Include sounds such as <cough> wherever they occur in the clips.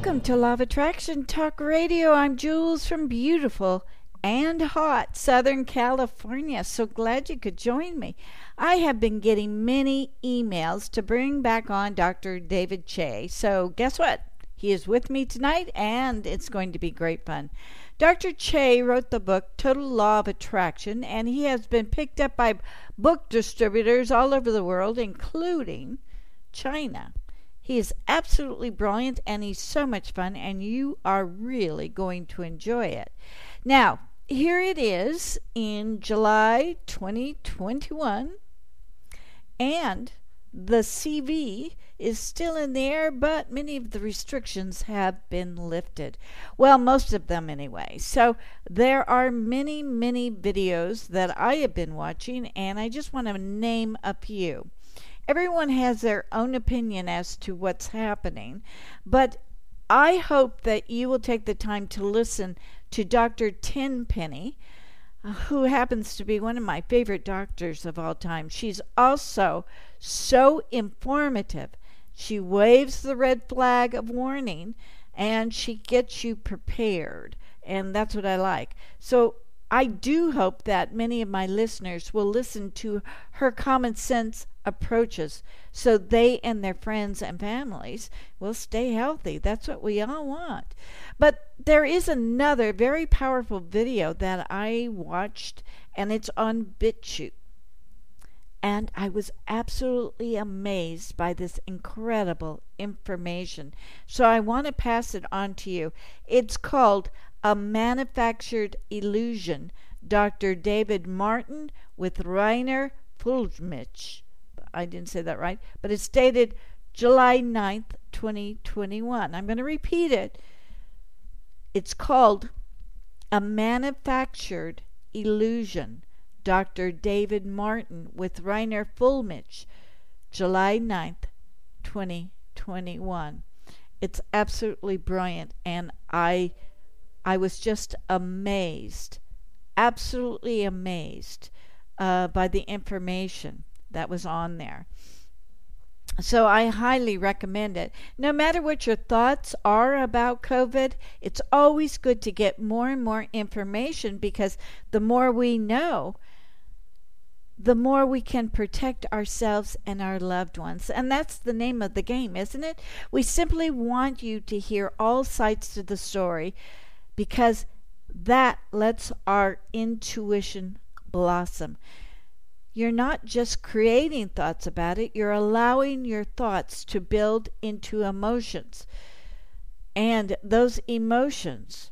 Welcome to Law of Attraction Talk Radio. I'm Jewels from beautiful and hot Southern California. So glad you could join me. I have been getting many emails to bring back on Dr. David Che. So, guess what? He is with me tonight, and it's going to be great fun. Dr. Che wrote the book Total Law of Attraction, and he has been picked up by book distributors all over the world, including China. He is absolutely brilliant and he's so much fun, and you are really going to enjoy it. Now, here it is in July 2021, and the CV is still in the air, but many of the restrictions have been lifted. Well, most of them anyway. So there are many, many videos that I have been watching, and I just want to name a few everyone has their own opinion as to what's happening, but I hope that you will take the time to listen to Dr. Tenpenny, who happens to be one of my favorite doctors of all time. She's also so informative. She waves the red flag of warning and she gets you prepared. And that's what I like. So I do hope that many of my listeners will listen to her common sense approaches so they and their friends and families will stay healthy. That's what we all want. But there is another very powerful video that I watched, and it's on BitChute. And I was absolutely amazed by this incredible information. So I want to pass it on to you. It's called a Manufactured Illusion, Dr. David Martin with Reiner Fuellmich. I didn't say that right, but it's dated July 9th, 2021. I'm going to repeat it. It's called A Manufactured Illusion, Dr. David Martin with Reiner Fuellmich, July 9th, 2021. It's absolutely brilliant, and I I was just amazed, absolutely amazed uh, by the information that was on there. So I highly recommend it. No matter what your thoughts are about COVID, it's always good to get more and more information because the more we know, the more we can protect ourselves and our loved ones. And that's the name of the game, isn't it? We simply want you to hear all sides to the story because that lets our intuition blossom. You're not just creating thoughts about it, you're allowing your thoughts to build into emotions. And those emotions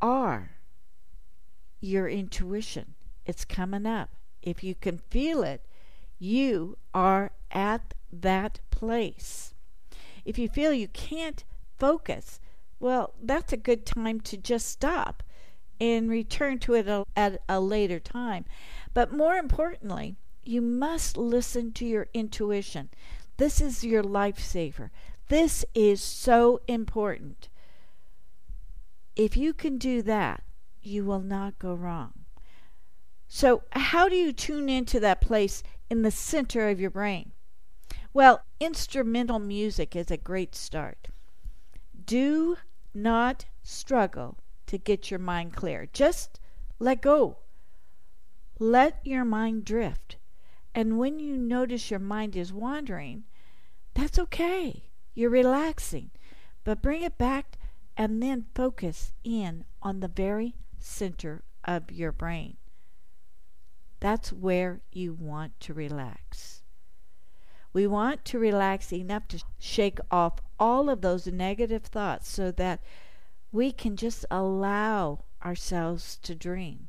are your intuition. It's coming up. If you can feel it, you are at that place. If you feel you can't focus, well, that's a good time to just stop and return to it at a later time. But more importantly, you must listen to your intuition. This is your lifesaver. This is so important. If you can do that, you will not go wrong. So, how do you tune into that place in the center of your brain? Well, instrumental music is a great start. Do not struggle to get your mind clear. Just let go. Let your mind drift. And when you notice your mind is wandering, that's okay. You're relaxing. But bring it back and then focus in on the very center of your brain. That's where you want to relax. We want to relax enough to shake off all of those negative thoughts so that we can just allow ourselves to dream.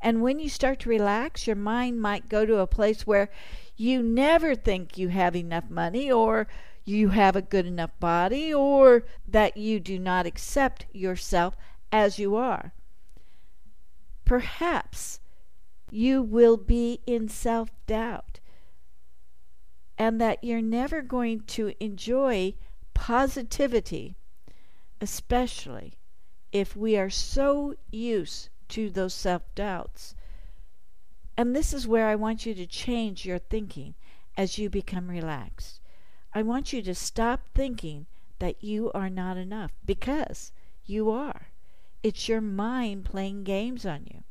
And when you start to relax, your mind might go to a place where you never think you have enough money or you have a good enough body or that you do not accept yourself as you are. Perhaps you will be in self doubt and that you're never going to enjoy positivity, especially if we are so used to those self doubts. And this is where I want you to change your thinking as you become relaxed. I want you to stop thinking that you are not enough because you are. It's your mind playing games on you.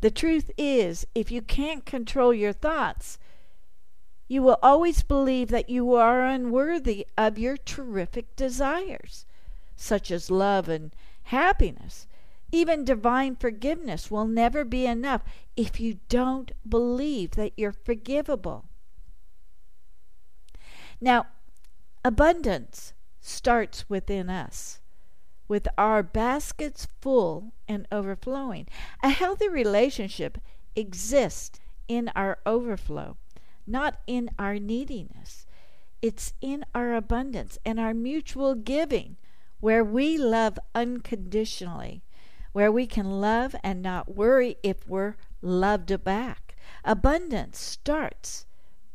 The truth is, if you can't control your thoughts, you will always believe that you are unworthy of your terrific desires, such as love and happiness. Even divine forgiveness will never be enough if you don't believe that you're forgivable. Now, abundance starts within us, with our baskets full and overflowing. A healthy relationship exists in our overflow, not in our neediness. It's in our abundance and our mutual giving, where we love unconditionally, where we can love and not worry if we're loved back. Abundance starts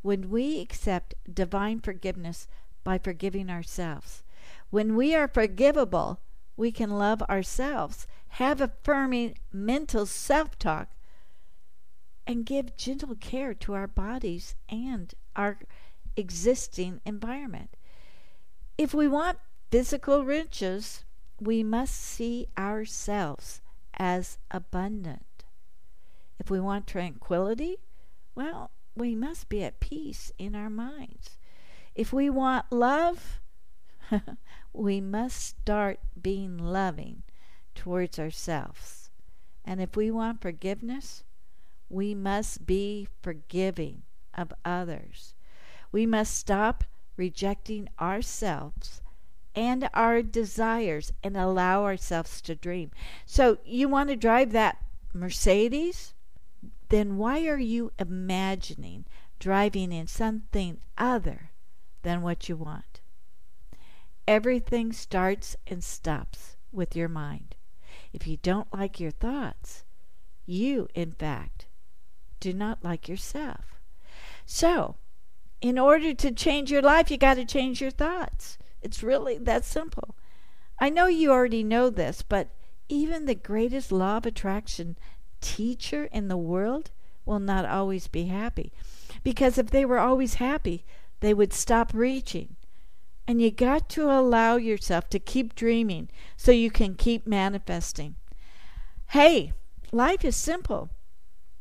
when we accept divine forgiveness by forgiving ourselves. When we are forgivable, we can love ourselves, have affirming mental self talk, and give gentle care to our bodies and our existing environment. If we want physical riches, we must see ourselves as abundant. If we want tranquility, well, we must be at peace in our minds. If we want love, <laughs> we must start being loving towards ourselves. And if we want forgiveness, we must be forgiving of others. We must stop rejecting ourselves and our desires and allow ourselves to dream. So, you want to drive that Mercedes? then why are you imagining driving in something other than what you want? Everything starts and stops with your mind. If you don't like your thoughts, you, in fact, do not like yourself. So, in order to change your life, you got to change your thoughts. It's really that simple. I know you already know this, but even the greatest law of attraction teacher in the world will not always be happy. Because if they were always happy, they would stop reaching. And you got to allow yourself to keep dreaming so you can keep manifesting. Hey, life is simple.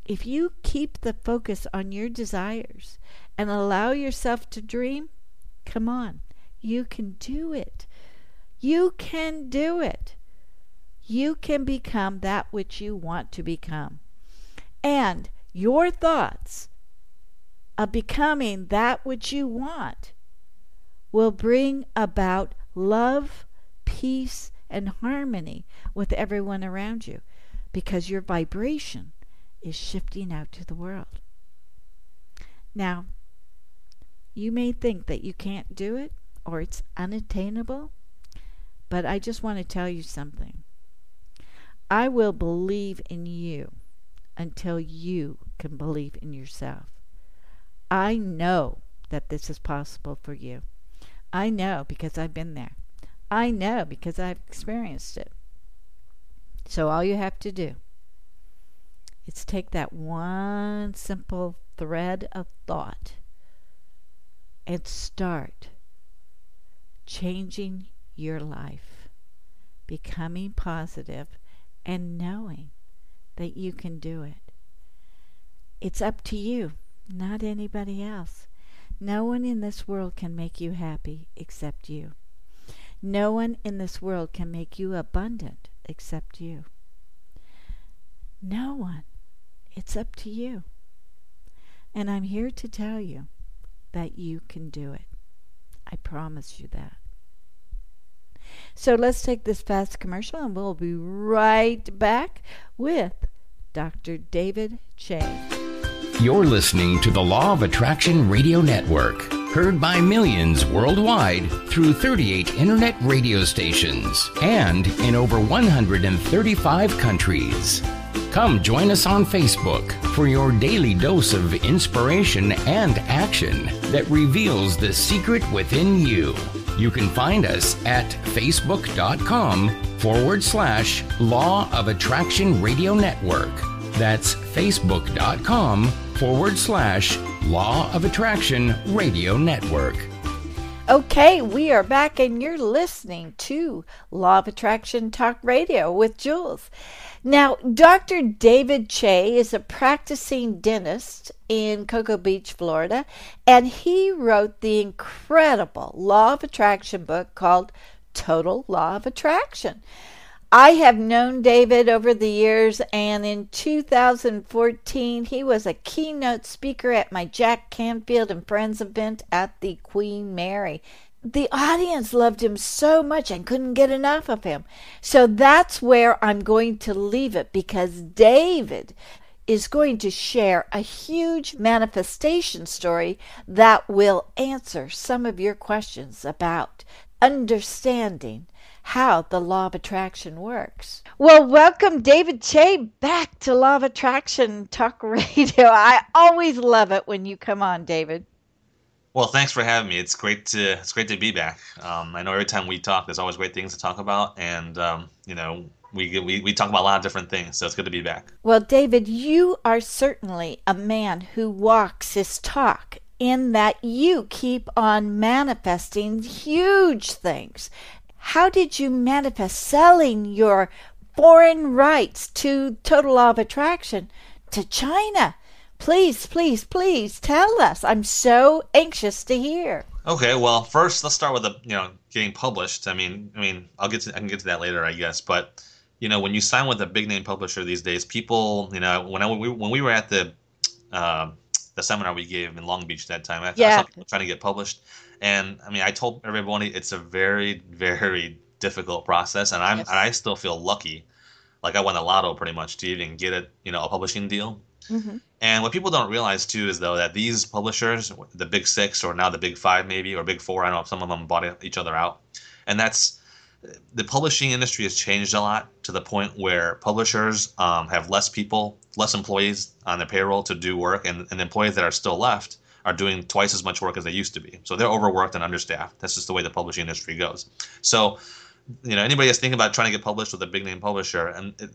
If you keep the focus on your desires and allow yourself to dream, come on, you can do it. You can do it you can become that which you want to become. And your thoughts of becoming that which you want will bring about love, peace, and harmony with everyone around you because your vibration is shifting out to the world. Now, you may think that you can't do it or it's unattainable, but I just want to tell you something. I will believe in you until you can believe in yourself. I know that this is possible for you. I know because I've been there. I know because I've experienced it. So all you have to do is take that one simple thread of thought and start changing your life, becoming positive and knowing that you can do it. It's up to you, not anybody else. No one in this world can make you happy except you. No one in this world can make you abundant except you. No one. It's up to you. And I'm here to tell you that you can do it. I promise you that. So let's take this fast commercial and we'll be right back with Dr. David Che. You're listening to the Law of Attraction Radio Network, heard by millions worldwide through 38 internet radio stations and in over 135 countries. Come join us on Facebook for your daily dose of inspiration and action that reveals the secret within you. You can find us at facebook.com forward slash Law of Attraction Radio Network. That's facebook.com forward slash Law of Attraction Radio Network. Okay, we are back, and you're listening to Law of Attraction Talk Radio with Jewels. Now, Dr. David Che is a practicing dentist in Cocoa Beach, Florida, and he wrote the incredible Law of Attraction book called Total Law of Attraction. I have known David over the years, and in 2014, he was a keynote speaker at my Jack Canfield and Friends event at the Queen Mary the audience loved him so much and couldn't get enough of him. So that's where I'm going to leave it because David is going to share a huge manifestation story that will answer some of your questions about understanding how the law of attraction works. Well, welcome David Che back to Law of Attraction Talk <laughs> Radio. I always love it when you come on, David. Well, thanks for having me. It's great to it's great to be back. Um, I know every time we talk, there's always great things to talk about, and um, you know we, we we talk about a lot of different things. So it's good to be back. Well, David, you are certainly a man who walks his talk. In that you keep on manifesting huge things. How did you manifest selling your foreign rights to Total Law of Attraction to China? Please, please, please tell us. I'm so anxious to hear. Okay, well, first let's start with the you know getting published. I mean, I mean, I'll get to I can get to that later, I guess. But you know, when you sign with a big name publisher these days, people, you know, when I, when we, when we were at the uh, the seminar we gave in Long Beach that time, I, yeah. I saw people trying to get published, and I mean, I told everybody it's a very very difficult process, and I'm yes. and I still feel lucky, like I won the lotto pretty much to even get it, you know, a publishing deal. Mm-hmm. And what people don't realize too is though that these publishers, the big six or now the big five maybe or big four, I don't know if some of them bought each other out, and that's the publishing industry has changed a lot to the point where publishers um, have less people, less employees on their payroll to do work, and, and employees that are still left are doing twice as much work as they used to be. So they're overworked and understaffed. That's just the way the publishing industry goes. So, you know, anybody that's thinking about trying to get published with a big name publisher, and it,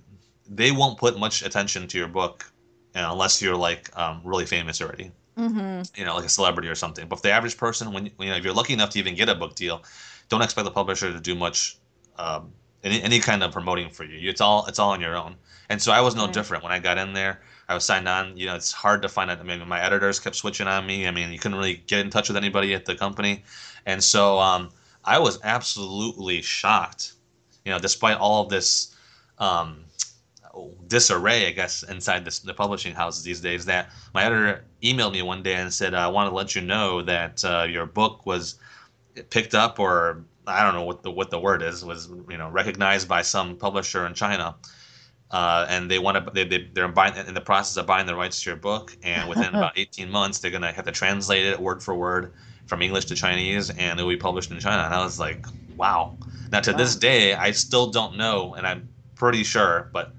they won't put much attention to your book you know, unless you're like um, really famous already. Mm-hmm. You know, like a celebrity or something. But for the average person, when you know, if you're lucky enough to even get a book deal, don't expect the publisher to do much, um, any, any kind of promoting for you. It's all it's all on your own. And so I was no different when I got in there. I was signed on. You know, it's hard to find it. I mean, my editors kept switching on me. I mean, you couldn't really get in touch with anybody at the company, and so um, I was absolutely shocked. You know, despite all of this um, disarray, I guess, inside this, the publishing houses these days. That my editor emailed me one day and said, "I want to let you know that uh, your book was picked up, or I don't know what the what the word is, was you know recognized by some publisher in China." Uh, and they want to they, they, they're buying in the process of buying the rights to your book and within about <laughs> 18 months they're going to have to translate it word for word from english to chinese and it will be published in china and i was like wow now to wow. this day i still don't know and i'm pretty sure but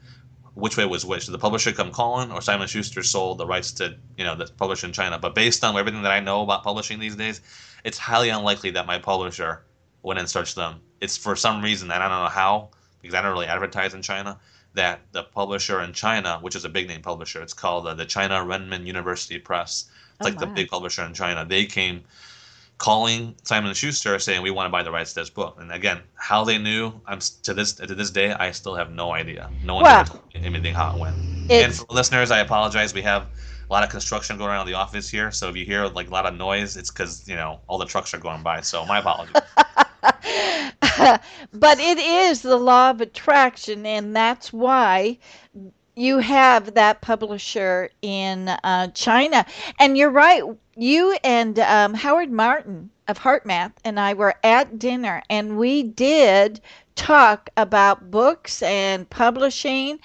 which way was which. Did the publisher come calling, or Simon Schuster sold the rights to you know the publisher in China? But based on everything that I know about publishing these days, it's highly unlikely that my publisher went and searched them. It's for some reason, and I don't know how, because I don't really advertise in China. That the publisher in China, which is a big name publisher, it's called uh, the China Renmin University Press. It's oh, like wow. the big publisher in China. They came calling Simon Schuster saying we want to buy the rights to this book. And again, how they knew, I'm to this to this day, I still have no idea. No one well, told me anything how it went. And for listeners, I apologize. We have a lot of construction going on in the office here, so if you hear like a lot of noise, it's because you know all the trucks are going by. So my apologies. <laughs> <laughs> but it is the law of attraction, and that's why you have that publisher in uh, China. And you're right. You and um, Howard Martin of HeartMath and I were at dinner, and we did talk about books and publishing.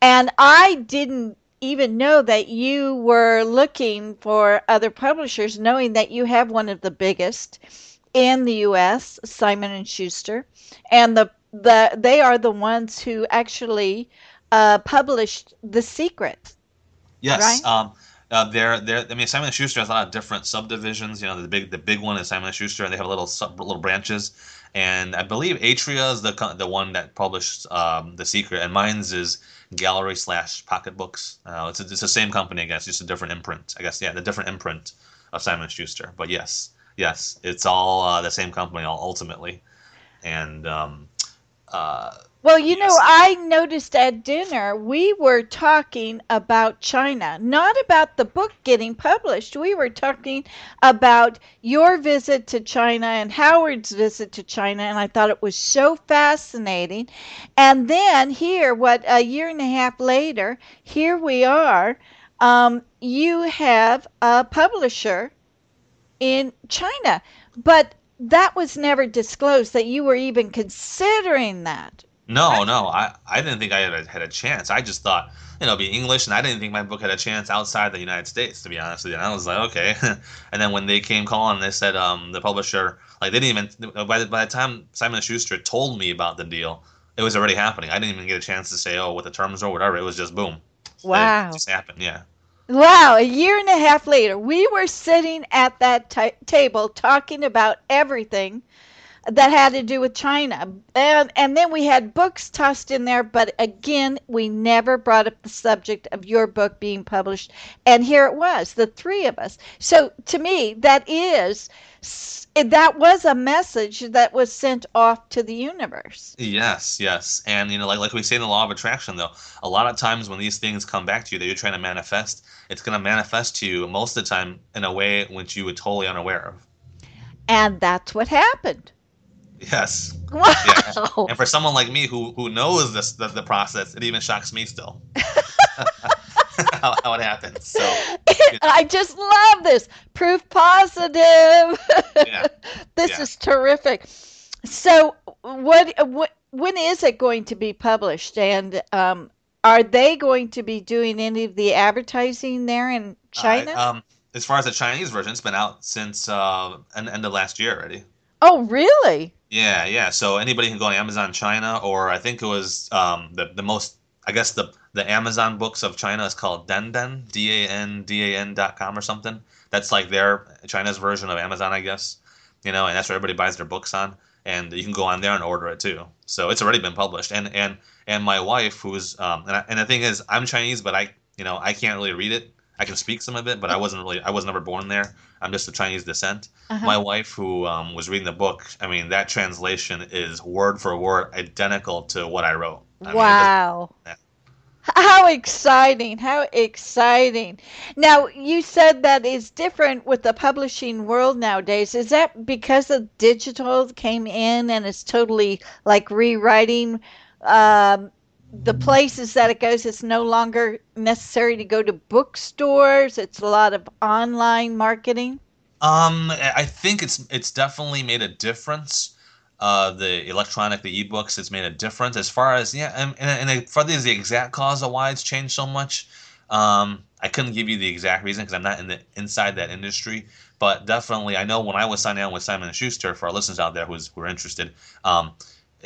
And I didn't even know that you were looking for other publishers, knowing that you have one of the biggest in the U.S., Simon and Schuster, and the the they are the ones who actually uh, published The Secret. Yes. Right? Um, uh, they're, they're, I mean, Simon and Schuster has a lot of different subdivisions. You know, the big the big one is Simon and Schuster, and they have little sub, little branches. And I believe Atria is the the one that published um, The Secret, and mine's is Gallery slash Pocketbooks. Uh, it's a, it's the same company, I guess, just a different imprint. I guess, yeah, the different imprint of Simon and Schuster. But yes, yes, it's all uh, the same company ul- ultimately. And um, uh, Well, you know, I noticed at dinner we were talking about China, not about the book getting published. We were talking about your visit to China and Howard's visit to China, and I thought it was so fascinating. And then here, what a year and a half later, here we are. Um, you have a publisher in China, but that was never disclosed that you were even considering that. No, no, I, I didn't think I had a, had a chance. I just thought, you know, be English, and I didn't think my book had a chance outside the United States, to be honest with you. And I was like, okay. <laughs> and then when they came calling, they said um, the publisher, like, they didn't even, by the, by the time Simon Schuster told me about the deal, it was already happening. I didn't even get a chance to say, oh, what the terms are, or whatever. It was just boom. Wow. It just happened, yeah. Wow, a year and a half later, we were sitting at that ta table talking about everything that had to do with China. And and then we had books tossed in there, but again, we never brought up the subject of your book being published. And here it was, the three of us. So to me, that is that was a message that was sent off to the universe. Yes, yes, and you know, like like we say in the law of attraction, though, a lot of times when these things come back to you that you're trying to manifest, it's going to manifest to you most of the time in a way which you were totally unaware of. And that's what happened. Yes, Wow. yeah. and for someone like me who who knows this the, the process, it even shocks me still <laughs> <laughs> how, how it happens. So <laughs> I just love this. Proof positive. Yeah. this Yeah. is terrific. So, what, what, when is it going to be published? And um, are they going to be doing any of the advertising there in China? uh, um, as far as the Chinese version, it's been out since uh, end, end of last year already. oh, really? Yeah, yeah. So anybody can go on Amazon China, or I think it was um, the the most. I guess the the Amazon books of China is called Dandan, D A N D A N dot com or something. That's like their China's version of Amazon, I guess. You know, and that's where everybody buys their books on, and you can go on there and order it too. So it's already been published, and and and my wife, who's um, and, I, and the thing is, I'm Chinese, but I you know I can't really read it. I can speak some of it, but I wasn't really I was never born there. I'm just of Chinese descent. Uh-huh. My wife, who um, was reading the book, I mean, that translation is word for word identical to what I wrote. I wow. Yeah. How exciting! How exciting! Now, you said that is different with the publishing world nowadays. Is that because the digital came in and it's totally like rewriting um, the places that it goes? It's no longer necessary to go to bookstores. It's a lot of online marketing. Um, I think it's it's definitely made a difference. Uh, the electronic, the ebooks, it's made a difference as far as yeah, and, and, and as the exact cause of why it's changed so much. Um, I couldn't give you the exact reason because I'm not in the inside that industry, but definitely I know when I was signing on with Simon and Schuster for our listeners out there who's who are interested. Um,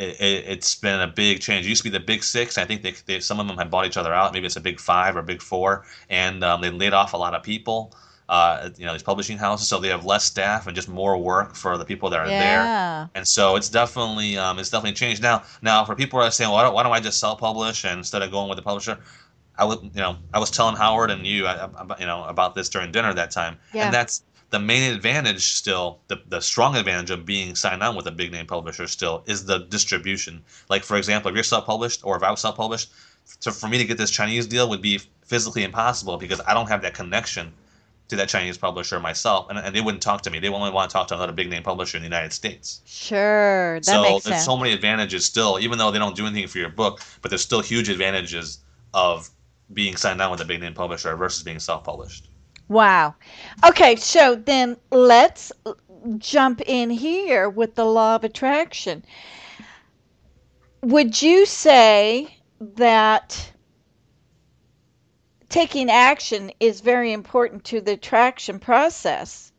it, it, it's been a big change. It used to be the big six. I think they, they, some of them had bought each other out. Maybe it's a big five or a big four, and um, they laid off a lot of people. Uh, you know, these publishing houses, so they have less staff and just more work for the people that are there. Yeah. And so it's definitely um, it's definitely changed now. Now for people who are saying, well, why don't, why don't I just self publish and instead of going with the publisher? I would, you know, I was telling Howard and you, uh, about, you know, about this during dinner that time, Yeah. and that's the main advantage. Still, the the strong advantage of being signed on with a big name publisher still is the distribution. Like for example, if you're self published or if I was self published, so for me to get this Chinese deal would be physically impossible because I don't have that connection to that Chinese publisher myself, and, and they wouldn't talk to me. They only want to talk to another big name publisher in the United States. Sure. That so makes there's sense. so many advantages still, even though they don't do anything for your book, but there's still huge advantages of being signed on with a big name publisher versus being self-published. Wow. Okay, so then let's jump in here with the law of attraction. Would you say that taking action is very important to the attraction process.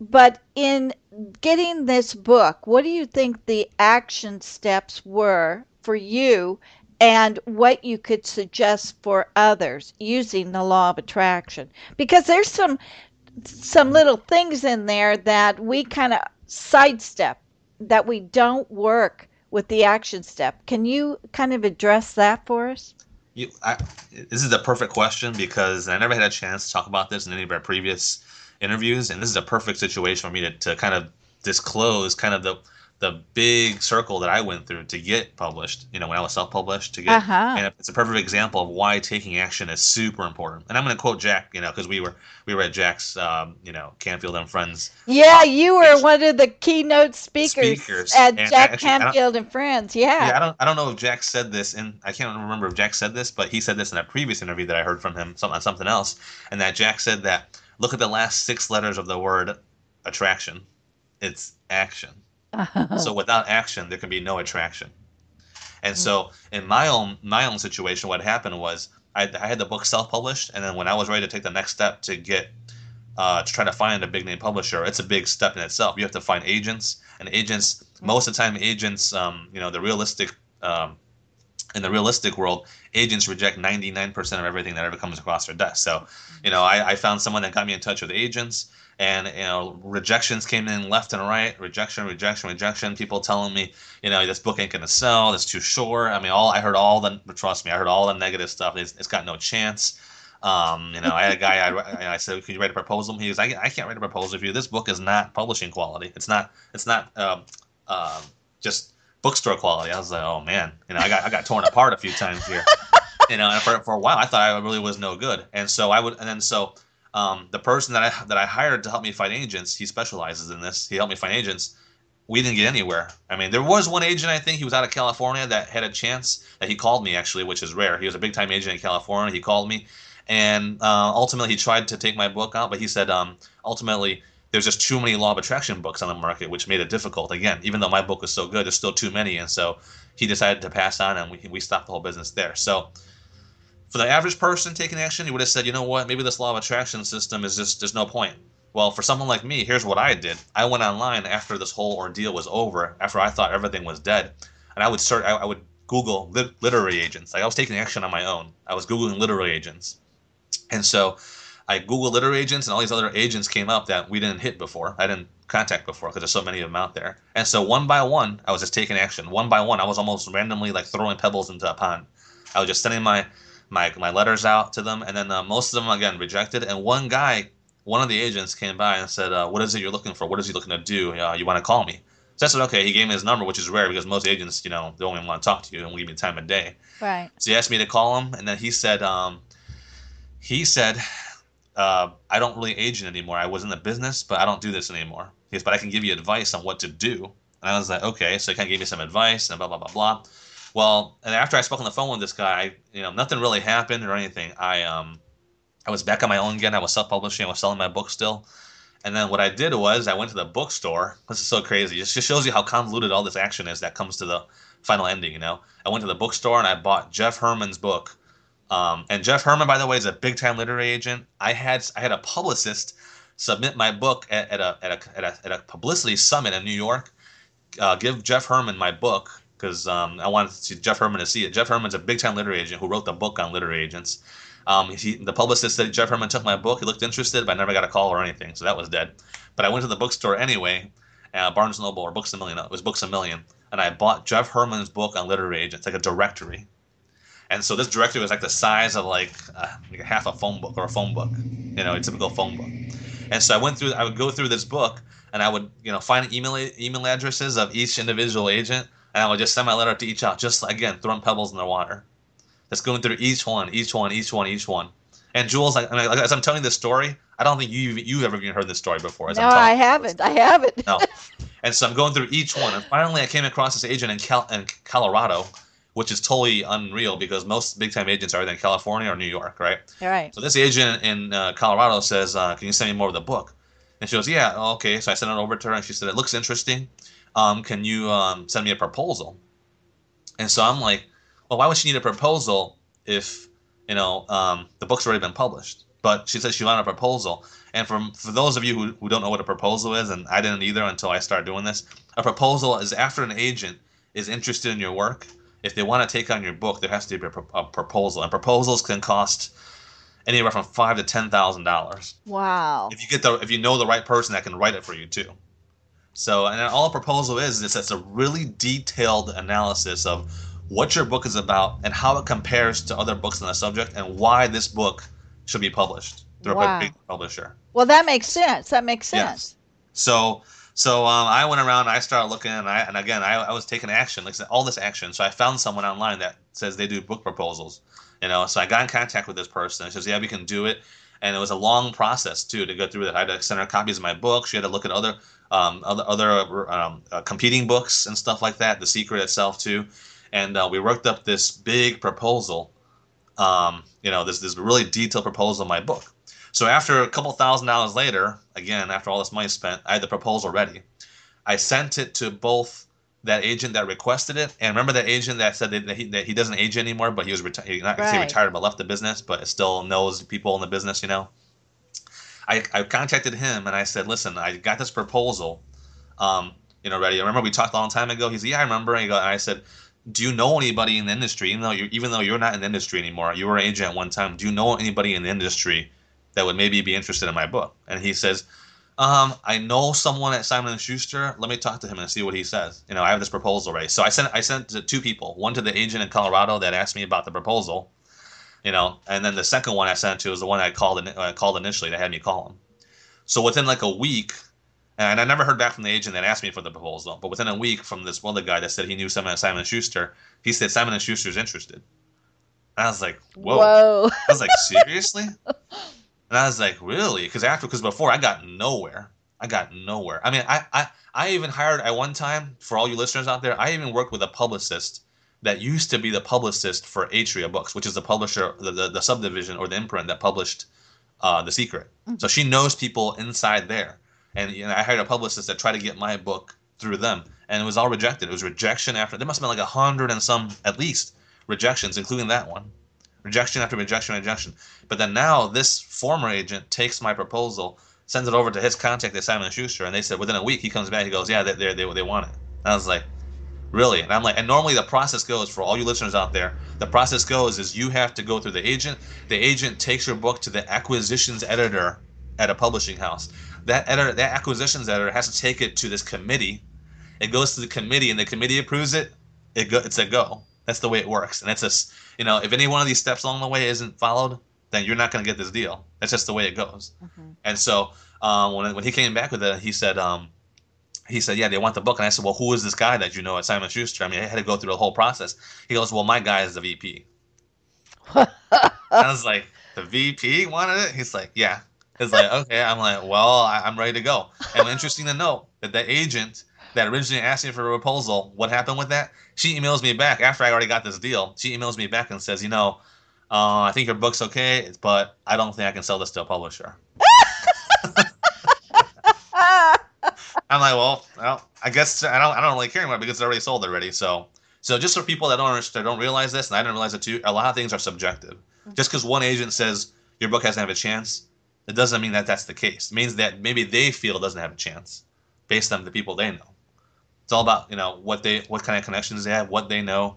But in getting this book, what do you think the action steps were for you and what you could suggest for others using the law of attraction? Because there's some some little things in there that we kind of sidestep that we don't work with the action step. Can you kind of address that for us? You, I, this is a perfect question because I never had a chance to talk about this in any of our previous interviews, and this is a perfect situation for me to, to kind of disclose kind of the the big circle that I went through to get published. You know, when I was self-published to get, Uh-huh. and it's a perfect example of why taking action is super important. And I'm going to quote Jack, you know, because we were we were at Jack's, um, you know, Canfield and Friends. Yeah, you were one of the keynote speakers, Speakers. at And Jack actually, Canfield and Friends. Yeah. Yeah, I don't I don't know if Jack said this, and I can't remember if Jack said this, but he said this in a previous interview that I heard from him on something else, and that Jack said that look at the last six letters of the word attraction, it's action. So <laughs> without action, there can be no attraction. And so in my own my own situation, what happened was I, I had the book self published, and then when I was ready to take the next step to get uh, to try to find a big name publisher, it's a big step in itself. You have to find agents, and agents most of the time agents, um, you know, the realistic. Um, in the realistic world, agents reject 99% of everything that ever comes across their desk. So, you know, I, I found someone that got me in touch with agents, and you know, rejections came in left and right. Rejection, rejection, rejection. People telling me, you know, this book ain't gonna sell. It's too short. I mean, all I heard all the trust me, I heard all the negative stuff. It's, it's got no chance. Um, you know, I had a guy. <laughs> I, I said, "Can you write a proposal?" He goes, I, "I can't write a proposal for you. This book is not publishing quality. It's not. It's not um, just bookstore quality." I was like, "Oh man," you know, I got I got torn apart a few times here. <laughs> You know, and for, for a while, I thought I really was no good. And so I would, and then so um, the person that I that I hired to help me find agents, he specializes in this. He helped me find agents. We didn't get anywhere. I mean, there was one agent I think he was out of California that had a chance that he called me actually, which is rare. He was a big time agent in California. He called me, and uh, ultimately he tried to take my book out, but he said um, ultimately there's just too many law of attraction books on the market, which made it difficult. Again, even though my book was so good, there's still too many, and so he decided to pass on, and we we stopped the whole business there. So for the average person taking action, he would have said, you know what, maybe this law of attraction system is just there's no point. Well, for someone like me, here's what I did. I went online after this whole ordeal was over, after I thought everything was dead, and I would search, I, I would Google lit- literary agents. Like I was taking action on my own. I was googling literary agents, and so I Googled literary agents, and all these other agents came up that we didn't hit before. I didn't contact before because there's so many of them out there. And so one by one, I was just taking action. One by one, I was almost randomly like throwing pebbles into a pond. I was just sending my my my letters out to them, and then uh, most of them again rejected. And one guy, one of the agents, came by and said, uh, "What is it you're looking for? What is he looking to do? Uh, you want to call me?" So I said, "Okay." He gave me his number, which is rare because most agents, you know, they only want to talk to you and give you time of day. Right. So he asked me to call him, and then he said, um, he said, uh, I don't really agent anymore. I was in the business, but I don't do this anymore. He goes, but I can give you advice on what to do. And I was like, okay. So he kind of gave me some advice and blah blah blah blah. Well, and after I spoke on the phone with this guy, you know, nothing really happened or anything. I um, I was back on my own again. I was self-publishing. I was selling my book still. And then what I did was I went to the bookstore. This is so crazy. It just shows you how convoluted all this action is that comes to the final ending. You know, I went to the bookstore and I bought Jeff Herman's book. Um, and Jeff Herman, by the way, is a big time literary agent. I had I had a publicist submit my book at, at, a, at, a, at, a, at a publicity summit in New York. Uh, give Jeff Herman my book because um, I wanted to, see Jeff Herman to see it. Jeff Herman's a big time literary agent who wrote the book on literary agents. Um, he, the publicist said Jeff Herman took my book. He looked interested, but I never got a call or anything, so that was dead. But I went to the bookstore anyway, uh, Barnes Noble or Books a Million. It was Books a Million, and I bought Jeff Herman's book on literary agents, like a directory. And so this directory was like the size of like, uh, like half a phone book or a phone book, you know, a typical phone book. And so I went through, I would go through this book, and I would, you know, find email email addresses of each individual agent, and I would just send my letter to each out, just again throwing pebbles in the water, just going through each one, each one, each one, each one. And Jewels, like, I mean, like, as I'm telling this story, I don't think you you've ever even heard this story before. As No, I haven't. I haven't. No. <laughs> And so I'm going through each one, and finally I came across this agent in, Cal- in Colorado, which is totally unreal because most big time agents are either in California or New York, right? All right. So this agent in uh, Colorado says, uh, "Can you send me more of the book?" And she goes, "Yeah, okay." So I sent it over to her, and she said, "It looks interesting. Um, can you um, send me a proposal?" And so I'm like, "Well, why would she need a proposal if you know, um, the book's already been published. But she said she wanted a proposal. And for, for those of you who, who don't know what a proposal is, and I didn't either until I started doing this, a proposal is after an agent is interested in your work, if they want to take on your book, there has to be a, a proposal. And proposals can cost anywhere from five to ten thousand dollars. Wow. If you get the if you know the right person that can write it for you too. So and all a proposal is is it's a really detailed analysis of what your book is about and how it compares to other books on the subject and why this book should be published through wow. a big publisher. Well, that makes sense. That makes sense. Yes. So so um, I went around I started looking and I and again I, I was taking action like all this action. So I found someone online that says they do book proposals. You know, so I got in contact with this person. She says, "Yeah, we can do it." And it was a long process too to go through that. I had to send her copies of my book. She had to look at other um, other, other um, uh, competing books and stuff like that. The Secret itself too and uh, we worked up this big proposal. Um, you know, this this really detailed proposal in my book. So after a couple thousand dollars later, again after all this money spent, I had the proposal ready. I sent it to both that agent that requested it, and remember that agent that said that he, that he doesn't age anymore, but he was reti- he not right. retired, but left the business, but still knows people in the business. You know, I, I contacted him and I said, listen, I got this proposal, um, you know, ready. I remember we talked a long time ago. He said, yeah, I remember. And, and I said, do you know anybody in the industry, even though you're, even though you're not in the industry anymore, you were an agent at one time, do you know anybody in the industry that would maybe be interested in my book? And he says, um, I know someone at Simon and Schuster. Let me talk to him and see what he says. You know, I have this proposal ready. So I sent I sent to two people. One to the agent in Colorado that asked me about the proposal, you know, and then the second one I sent to was the one I called I called initially They had me call him. So within like a week, and I never heard back from the agent that asked me for the proposal. But within a week, from this other guy that said he knew Simon Simon Schuster, he said Simon and Schuster's interested. And I was like, whoa. whoa. I was like, seriously? <laughs> And I was like, really? Because after, because before I got nowhere. I got nowhere. I mean, I, I, I even hired at one time for all you listeners out there. I even worked with a publicist that used to be the publicist for Atria Books, which is the publisher, the, the, the subdivision or the imprint that published uh, The Secret. Mm-hmm. So she knows people inside there and you know, I hired a publicist that tried to get my book through them, and it was all rejected. It was rejection after there must have been like a hundred and some at least rejections, including that one, rejection after rejection, rejection. But then now this former agent takes my proposal, sends it over to his contact at Simon Schuster, and they said within a week he comes back, he goes, yeah, they they they, they want it. And I was like, really? And I'm like, and normally the process goes for all you listeners out there, the process goes is you have to go through the agent. The agent takes your book to the acquisitions editor at a publishing house that editor, that acquisitions editor has to take it to this committee. It goes to the committee, and the committee approves it. It go, it's a go. That's the way it works. And it's a, you know, if any one of these steps along the way isn't followed, then you're not going to get this deal. That's just the way it goes. Mm-hmm. And so um, when when he came back with it, he said, um, he said, yeah, they want the book. And I said, well, who is this guy that you know at Simon Schuster? I mean, I had to go through the whole process. He goes, well, my guy is the VP. <laughs> I was like, the VP wanted it? He's like, yeah. It's like, okay, I'm like, well, I, am ready to go. And interesting to note that the agent that originally asked me for a proposal, what happened with that? She emails me back after I already got this deal. She emails me back and says, you know, uh, I think your book's okay, but I don't think I can sell this to a publisher. I'm like, well, well, I guess I don't, I don't really care anymore because it's already sold already. So, so just for people that don't understand, don't realize this, and I didn't realize it too, a lot of things are subjective. Just because one agent says your book hasn't have a chance, it doesn't mean that that's the case. It means that maybe they feel it doesn't have a chance based on the people they know. It's all about you know what they what kind of connections they have, what they know,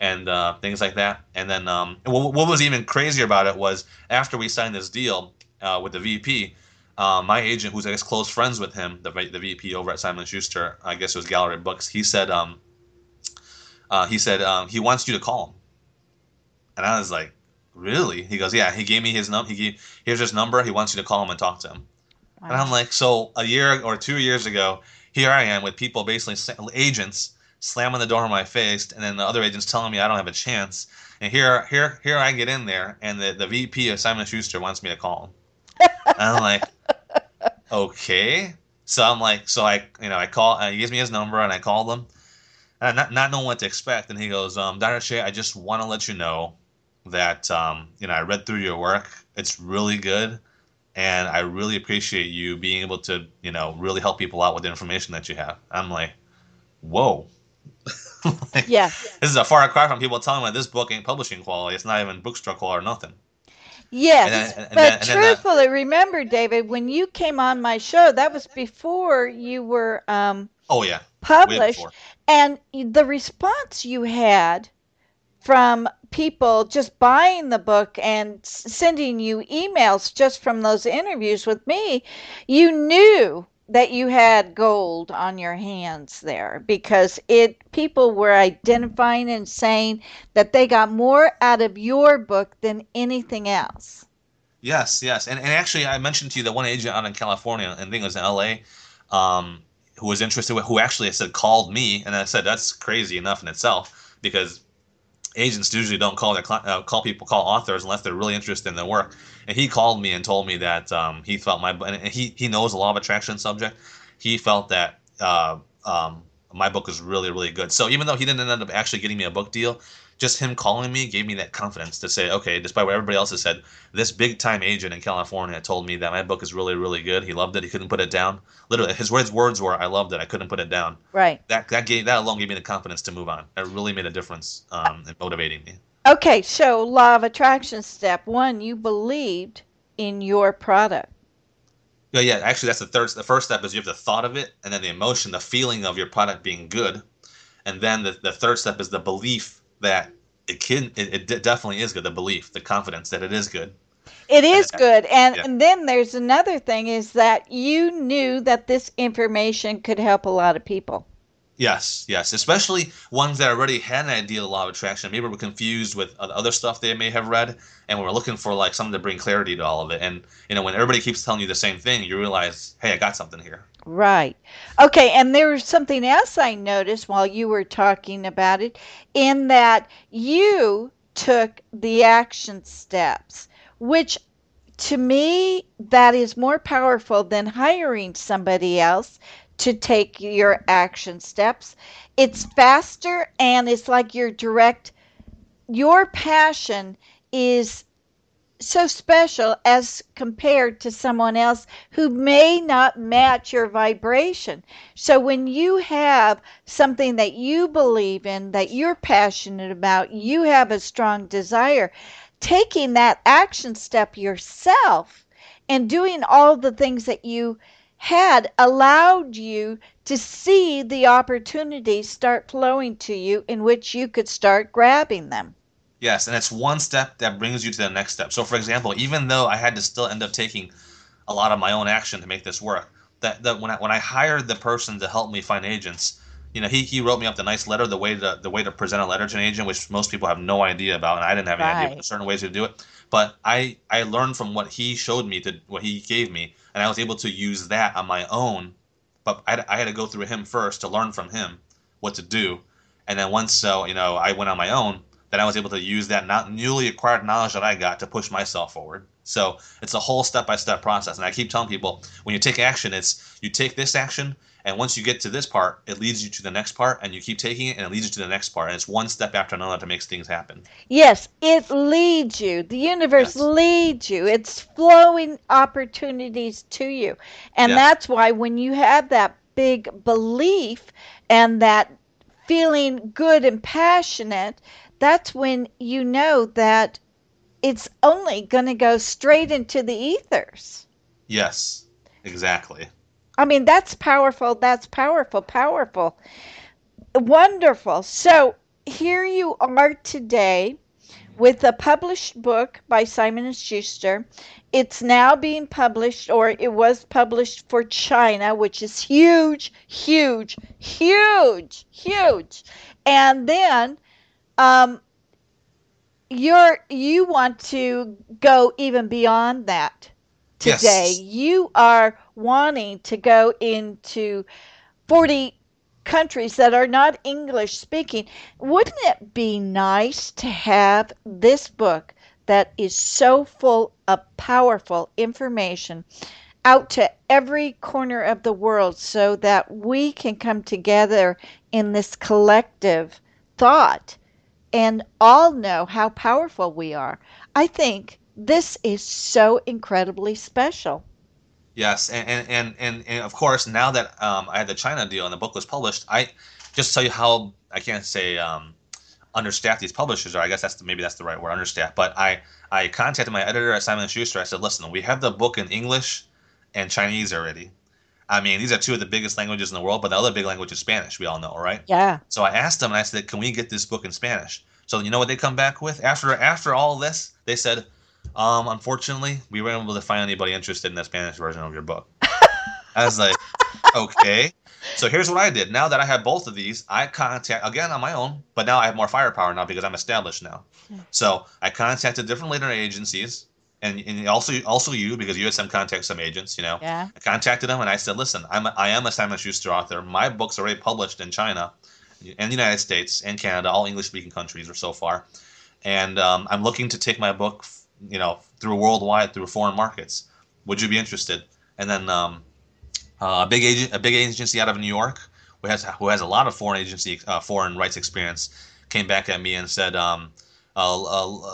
and uh, things like that. And then um, what, what, was even crazier about it was after we signed this deal uh, with the VP, uh, my agent, who's I guess close friends with him, the the VP over at Simon Schuster, I guess it was Gallery Books. He said um, uh, he said um, he wants you to call him, and I was like, really? He goes, yeah. He gave me his number. He gave, here's his number. He wants you to call him and talk to him. Wow. And I'm like, so a year or two years ago, here I am with people basically agents slamming the door in my face, and then the other agents telling me I don't have a chance. And here, here, here I get in there, and the, the VP of Simon Schuster wants me to call him. And I'm like, okay. So I'm like, so I, you know, I call. Uh, he gives me his number, and I call him, and not not knowing what to expect. And he goes, um, Dr. Che, I just want to let you know that um, you know I read through your work. It's really good, and I really appreciate you being able to you know really help people out with the information that you have. I'm like, whoa. <laughs> like, Yeah. This is a far cry from people telling me this book ain't publishing quality. It's not even bookstore quality or nothing. Yes, And then- and but then- then that- truthfully, remember, David, when you came on my show, that was before you were um, Oh yeah, published, and the response you had from people just buying the book and sending you emails just from those interviews with me, you knew that you had gold on your hands there because it people were identifying and saying that they got more out of your book than anything else. Yes, yes, and, and actually, I mentioned to you that one agent out in California, and I think it was in L.A., um, who was interested, who actually I said called me, and I said that's crazy enough in itself because agents usually don't call their uh, call people call authors unless they're really interested in their work. And he called me and told me that um, he felt my and he he knows a law of attraction subject. He felt that uh, um, my book is really really good. So even though he didn't end up actually getting me a book deal, just him calling me gave me that confidence to say, okay, despite what everybody else has said, this big time agent in California told me that my book is really really good. He loved it. He couldn't put it down. Literally, his words words were, "I loved it. I couldn't put it down." Right. That that gave that alone gave me the confidence to move on. It really made a difference um, in motivating me. Okay, so law of attraction step 1, you believed in your product. Yeah, yeah. Actually, that's the third. The first step is you have the thought of it, and then the emotion, the feeling of your product being good, and then the, the third step is the belief that it can. It, it definitely is good. The belief, the confidence that it is good. It is good. And, Yeah. and then there's another thing is that you knew that this information could help a lot of people. Yes, yes. Especially ones that already had an idea of the law of attraction. Maybe were confused with other stuff they may have read, and we're looking for like something to bring clarity to all of it. And you know, when everybody keeps telling you the same thing, you realize, hey, I got something here. Right. Okay, and there was something else I noticed while you were talking about it in that you took the action steps, which to me that is more powerful than hiring somebody else to take your action steps. It's faster and it's like your direct your passion is so special as compared to someone else who may not match your vibration. So when you have something that you believe in, that you're passionate about, you have a strong desire, taking that action step yourself and doing all the things that you had allowed you to see the opportunities start flowing to you in which you could start grabbing them. Yes, and it's one step that brings you to the next step. So, for example, even though I had to still end up taking a lot of my own action to make this work, that, that when I when I hired the person to help me find agents, you know, he, he wrote me up the nice letter, the way to the way to present a letter to an agent, which most people have no idea about, and I didn't have any idea of certain ways to do it. But I I learned from what he showed me to what he gave me, and I was able to use that on my own. But I, I had to go through him first to learn from him what to do, and then once so you know I went on my own, then I was able to use that not newly acquired knowledge that I got to push myself forward. So it's a whole step by step process, and I keep telling people when you take action, it's you take this action, and once you get to this part, it leads you to the next part, and you keep taking it, and it leads you to the next part, and it's one step after another to make things happen. Yes, it leads you. The universe Yes. leads you. It's flowing opportunities to you. And Yeah. that's why when you have that big belief and that feeling good and passionate, that's when you know that it's only going to go straight into the ethers. Yes, exactly. I mean, that's powerful. That's powerful, powerful. Wonderful. So here you are today with a published book by Simon and Schuster. It's now being published, or it was published for China, which is huge, huge, huge, huge. And then um, you're you want to go even beyond that today. Yes. You are wanting to go into 40 countries that are not English speaking. Wouldn't it be nice to have this book that is so full of powerful information out to every corner of the world so that we can come together in this collective thought and all know how powerful we are? I think this is so incredibly special. Yes, and and, and, and, of course, now that um, I had the China deal and the book was published, I just tell you how I can't say um, understaffed these publishers are. I guess that's the, maybe that's the right word, understaffed. But I I contacted my editor at Simon Schuster. I said, listen, we have the book in English and Chinese already. I mean, these are two of the biggest languages in the world, but the other big language is Spanish. We all know, right? Yeah. So I asked them, and I said, "Can we get this book in Spanish?" So you know what they come back with after after all this? They said, um, "Unfortunately, we weren't able to find anybody interested in the Spanish version of your book." <laughs> I was like, "Okay." So here's what I did. Now that I have both of these, I contact again on my own, but now I have more firepower now because I'm established now. So I contacted different literary agencies and, and also also you because you had some contact some agents you know Yeah. i contacted them and i said listen i'm a, i am a simon schuster author my book's already published in china and the united states and canada all english speaking countries are so far and um, i'm looking to take my book you know through worldwide through foreign markets would you be interested and then um, uh, a big agent a big agency out of new york who has who has a lot of foreign agency uh, foreign rights experience came back at me and said um, uh, uh,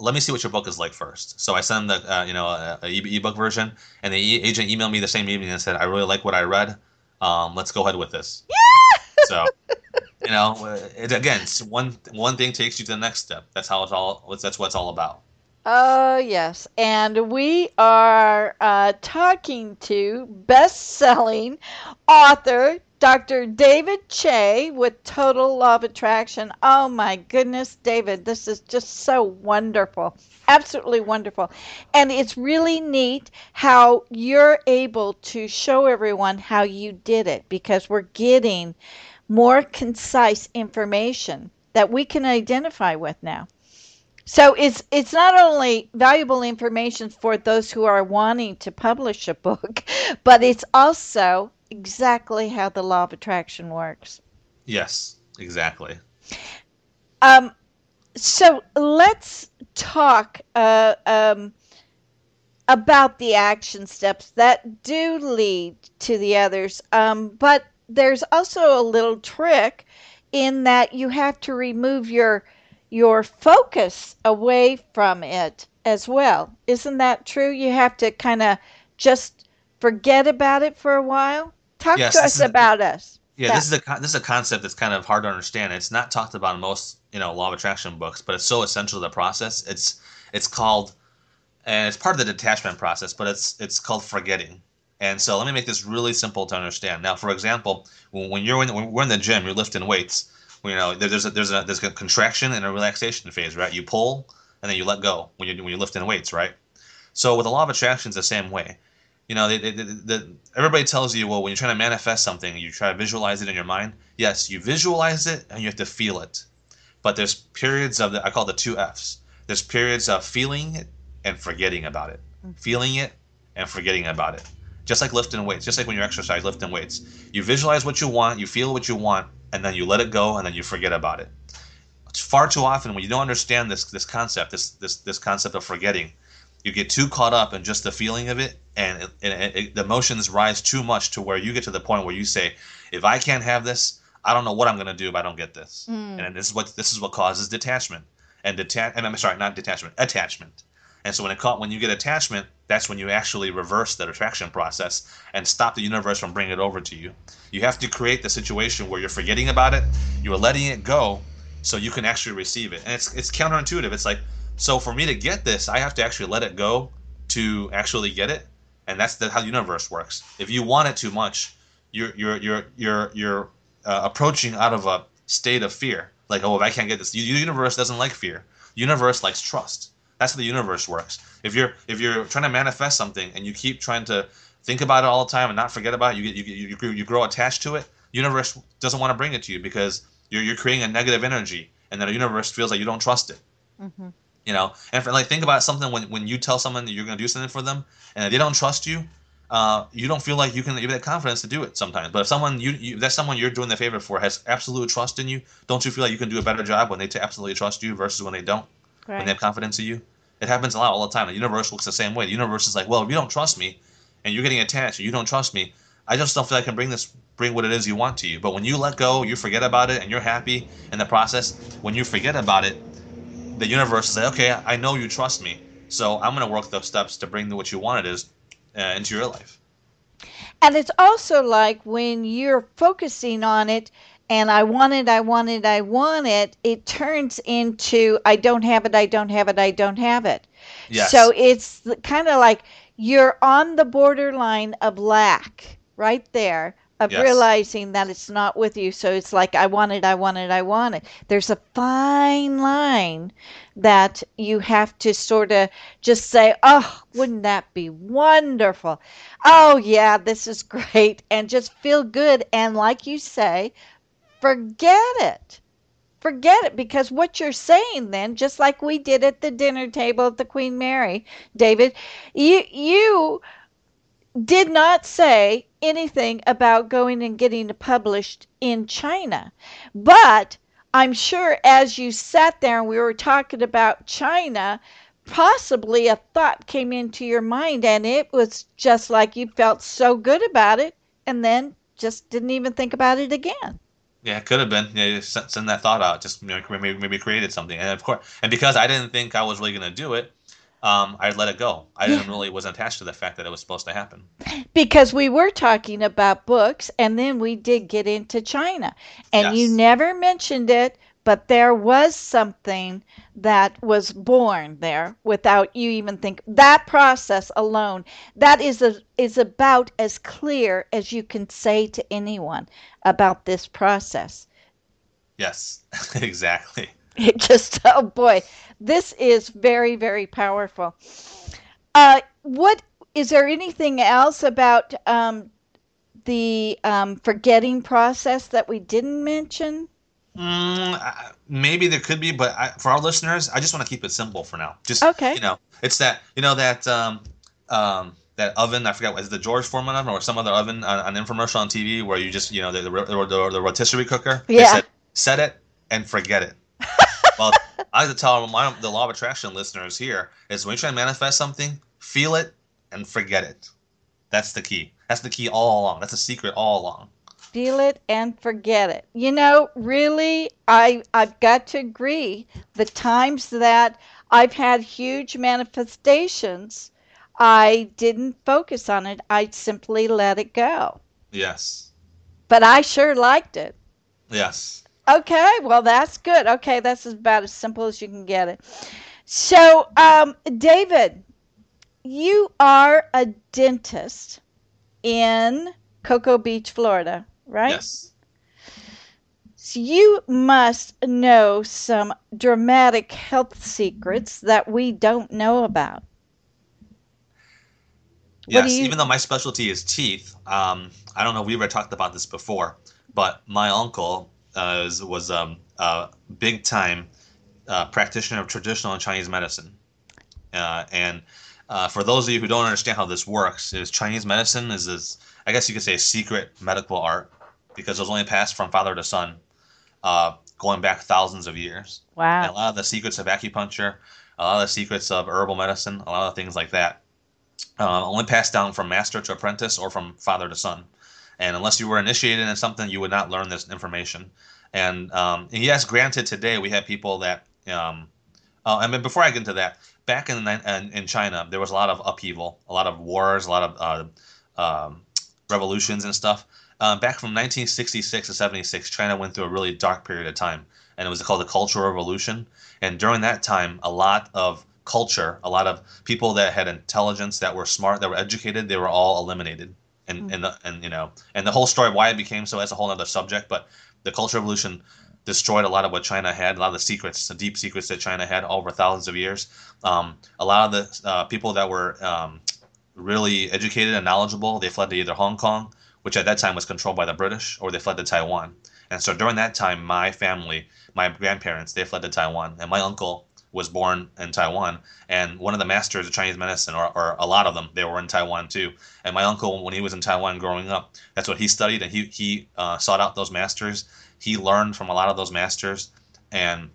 let me see what your book is like first. So I sent them the uh, you know a, a e- ebook version, and the e- agent emailed me the same evening and said, "I really like what I read. Um, let's go ahead with this." So you know, it, again, one one thing takes you to the next step. That's how it's all. That's what it's all about. Oh, yes. And we are uh, talking to best selling author Dr. David Che with Total Law of Attraction. Oh, my goodness, David, this is just so wonderful. Absolutely wonderful. And it's really neat how you're able to show everyone how you did it because we're getting more concise information that we can identify with now. So it's it's not only valuable information for those who are wanting to publish a book, <laughs> but it's also exactly how the law of attraction works. Yes, exactly. Um, so let's talk uh, um, about the action steps that do lead to the others. Um, but there's also a little trick in that you have to remove your your focus away from it as well. Isn't that true? You have to kind of just forget about it for a while. Talk Yes, to us is- about us. Yeah, that. this is a this is a concept that's kind of hard to understand. It's not talked about in most you know law of attraction books, but it's so essential to the process. It's it's called and it's part of the detachment process, but it's it's called forgetting. And so let me make this really simple to understand. Now, for example, when, when you're in when we're in the gym, you're lifting weights. You know, there's a there's a there's a contraction and a relaxation phase, right? You pull and then you let go when you when you're lifting weights, right? So with the law of attraction, it's the same way. You know, they, they, they, the, everybody tells you, well, when you're trying to manifest something, you try to visualize it in your mind. Yes, you visualize it and you have to feel it. But there's periods of the, I call the two F's. There's periods of feeling it and forgetting about it. Mm-hmm. Feeling it and forgetting about it. Just like lifting weights, just like when you're exercising, lifting weights. You visualize what you want, you feel what you want, and then you let it go and then you forget about it. It's far too often when you don't understand this this concept, this this this concept of forgetting, you get too caught up in just the feeling of it, and, it, and it, it, the emotions rise too much to where you get to the point where you say, "If I can't have this, I don't know what I'm going to do if I don't get this." Hmm. And this is what this is what causes detachment and detach. And I'm sorry, not detachment, attachment. And so when it caught when you get attachment, that's when you actually reverse the attraction process and stop the universe from bringing it over to you. You have to create the situation where you're forgetting about it, you're letting it go, so you can actually receive it. And it's it's counterintuitive. It's like so for me to get this, I have to actually let it go to actually get it, and that's the, how the universe works. If you want it too much, you're you're you're you're you're uh, approaching out of a state of fear. Like oh, if I can't get this, the universe doesn't like fear. Universe likes trust. That's how the universe works. If you're if you're trying to manifest something and you keep trying to think about it all the time and not forget about it, you get you you, you, you grow attached to it. Universe doesn't want to bring it to you because you're you're creating a negative energy, and then the universe feels like you don't trust it. You know, and for, like think about something when when you tell someone that you're going to do something for them and they don't trust you, uh, you don't feel like you can you have that confidence to do it sometimes. But if someone you, you that's someone you're doing the favor for has absolute trust in you, don't you feel like you can do a better job when they t- absolutely trust you versus when they don't? When they have confidence in you, it happens a lot all the time. The universe looks the same way. The universe is like, well, if you don't trust me, and you're getting attached, and you don't trust me, I just don't feel I can bring this bring what it is you want to you. But when you let go, you forget about it, and you're happy in the process. When you forget about it, the universe is like, okay, I know you trust me, so I'm gonna work those steps to bring what you wanted is uh, into your life. And it's also like when you're focusing on it and I want it, I want it, I want it, it turns into I don't have it, I don't have it, I don't have it. Yes. So it's kind of like you're on the borderline of lack right there of Yes. realizing that it's not with you. So it's like, I want it, I want it, I want it. There's a fine line that you have to sort of just say, oh, wouldn't that be wonderful? Oh, yeah, this is <laughs> great. And just feel good. And like you say, forget it. Forget it because what you're saying then just like we did at the dinner table at the queen mary david you you did not say anything about going and getting it published in china. But i'm sure as you sat there and we were talking about china possibly a thought came into your mind and it was just like you felt so good about it and then just didn't even think about it again Yeah, it could have been. Yeah, you send, send that thought out. Just you know, maybe maybe created something, and of course, and because I didn't think I was really going to do it, um, I let it go. I didn't really wasn't attached to the fact that it was supposed to happen. because we were talking about books and then we did get into China. And you never mentioned it, but there was something that was born there without you even think that process alone that is a, is about as clear as you can say to anyone about this process. Yes, <laughs> exactly. <laughs> It just oh boy, this is very very powerful. Uh, what is there anything else about um, the um, forgetting process that we didn't mention? Mm, maybe there could be, but I, for our listeners, I just want to keep it simple for now. Just Okay. you know, it's that you know that um, um, that oven. I forgot was it the George Foreman oven or some other oven on an infomercial on TV where you just you know the the, the, the, the rotisserie cooker. Yeah. said, set it and forget it. <laughs> well, I like to tell my the law of attraction listeners here is when you try to manifest something, feel it and forget it. That's the key. That's the key all along. That's the secret all along. Feel it and forget it. You know, really, I I've got to agree. The times that I've had huge manifestations, I didn't focus on it. I simply let it go. Yes. But I sure liked it. Yes. Okay, well that's good. Okay, that's about as simple as you can get it. So, um, David, you are a dentist in Cocoa Beach, Florida, right? Yes. So you must know some dramatic health secrets that we don't know about. Yes, you- even though my specialty is teeth, um, I don't know if we ever talked about this before, but my uncle uh, is, was um, a big time uh, practitioner of traditional Chinese medicine. Uh, and uh, for those of you who don't understand how this works, is Chinese medicine is this, I guess you could say, a secret medical art because it was only passed from father to son, uh, going back thousands of years. And a lot of the secrets of acupuncture, a lot of the secrets of herbal medicine, a lot of things like that, uh, only passed down from master to apprentice or from father to son. And unless you were initiated in something, you would not learn this information. And, um, and yes, granted, today we have people that. Um, oh, and then before I get into that, back in, the, in in China, there was a lot of upheaval, a lot of wars, a lot of uh, um, revolutions and stuff. Uh, back from 1966 to 76, China went through a really dark period of time, and it was called the Cultural Revolution. And during that time, a lot of culture, a lot of people that had intelligence, that were smart, that were educated, they were all eliminated. And and the, and you know, and the whole story of why it became so that's a whole other subject. But the Cultural Revolution destroyed a lot of what China had, a lot of the secrets, the deep secrets that China had over thousands of years. Um, a lot of the uh, people that were um, really educated and knowledgeable, they fled to either Hong Kong, which at that time was controlled by the British, or they fled to Taiwan. And so during that time, my family, my grandparents, they fled to Taiwan, and my uncle was born in Taiwan. And one of the masters of Chinese medicine, or, or a lot of them, they were in Taiwan too. And my uncle, when he was in Taiwan growing up, that's what he studied, and he he uh, sought out those masters. He learned from a lot of those masters, and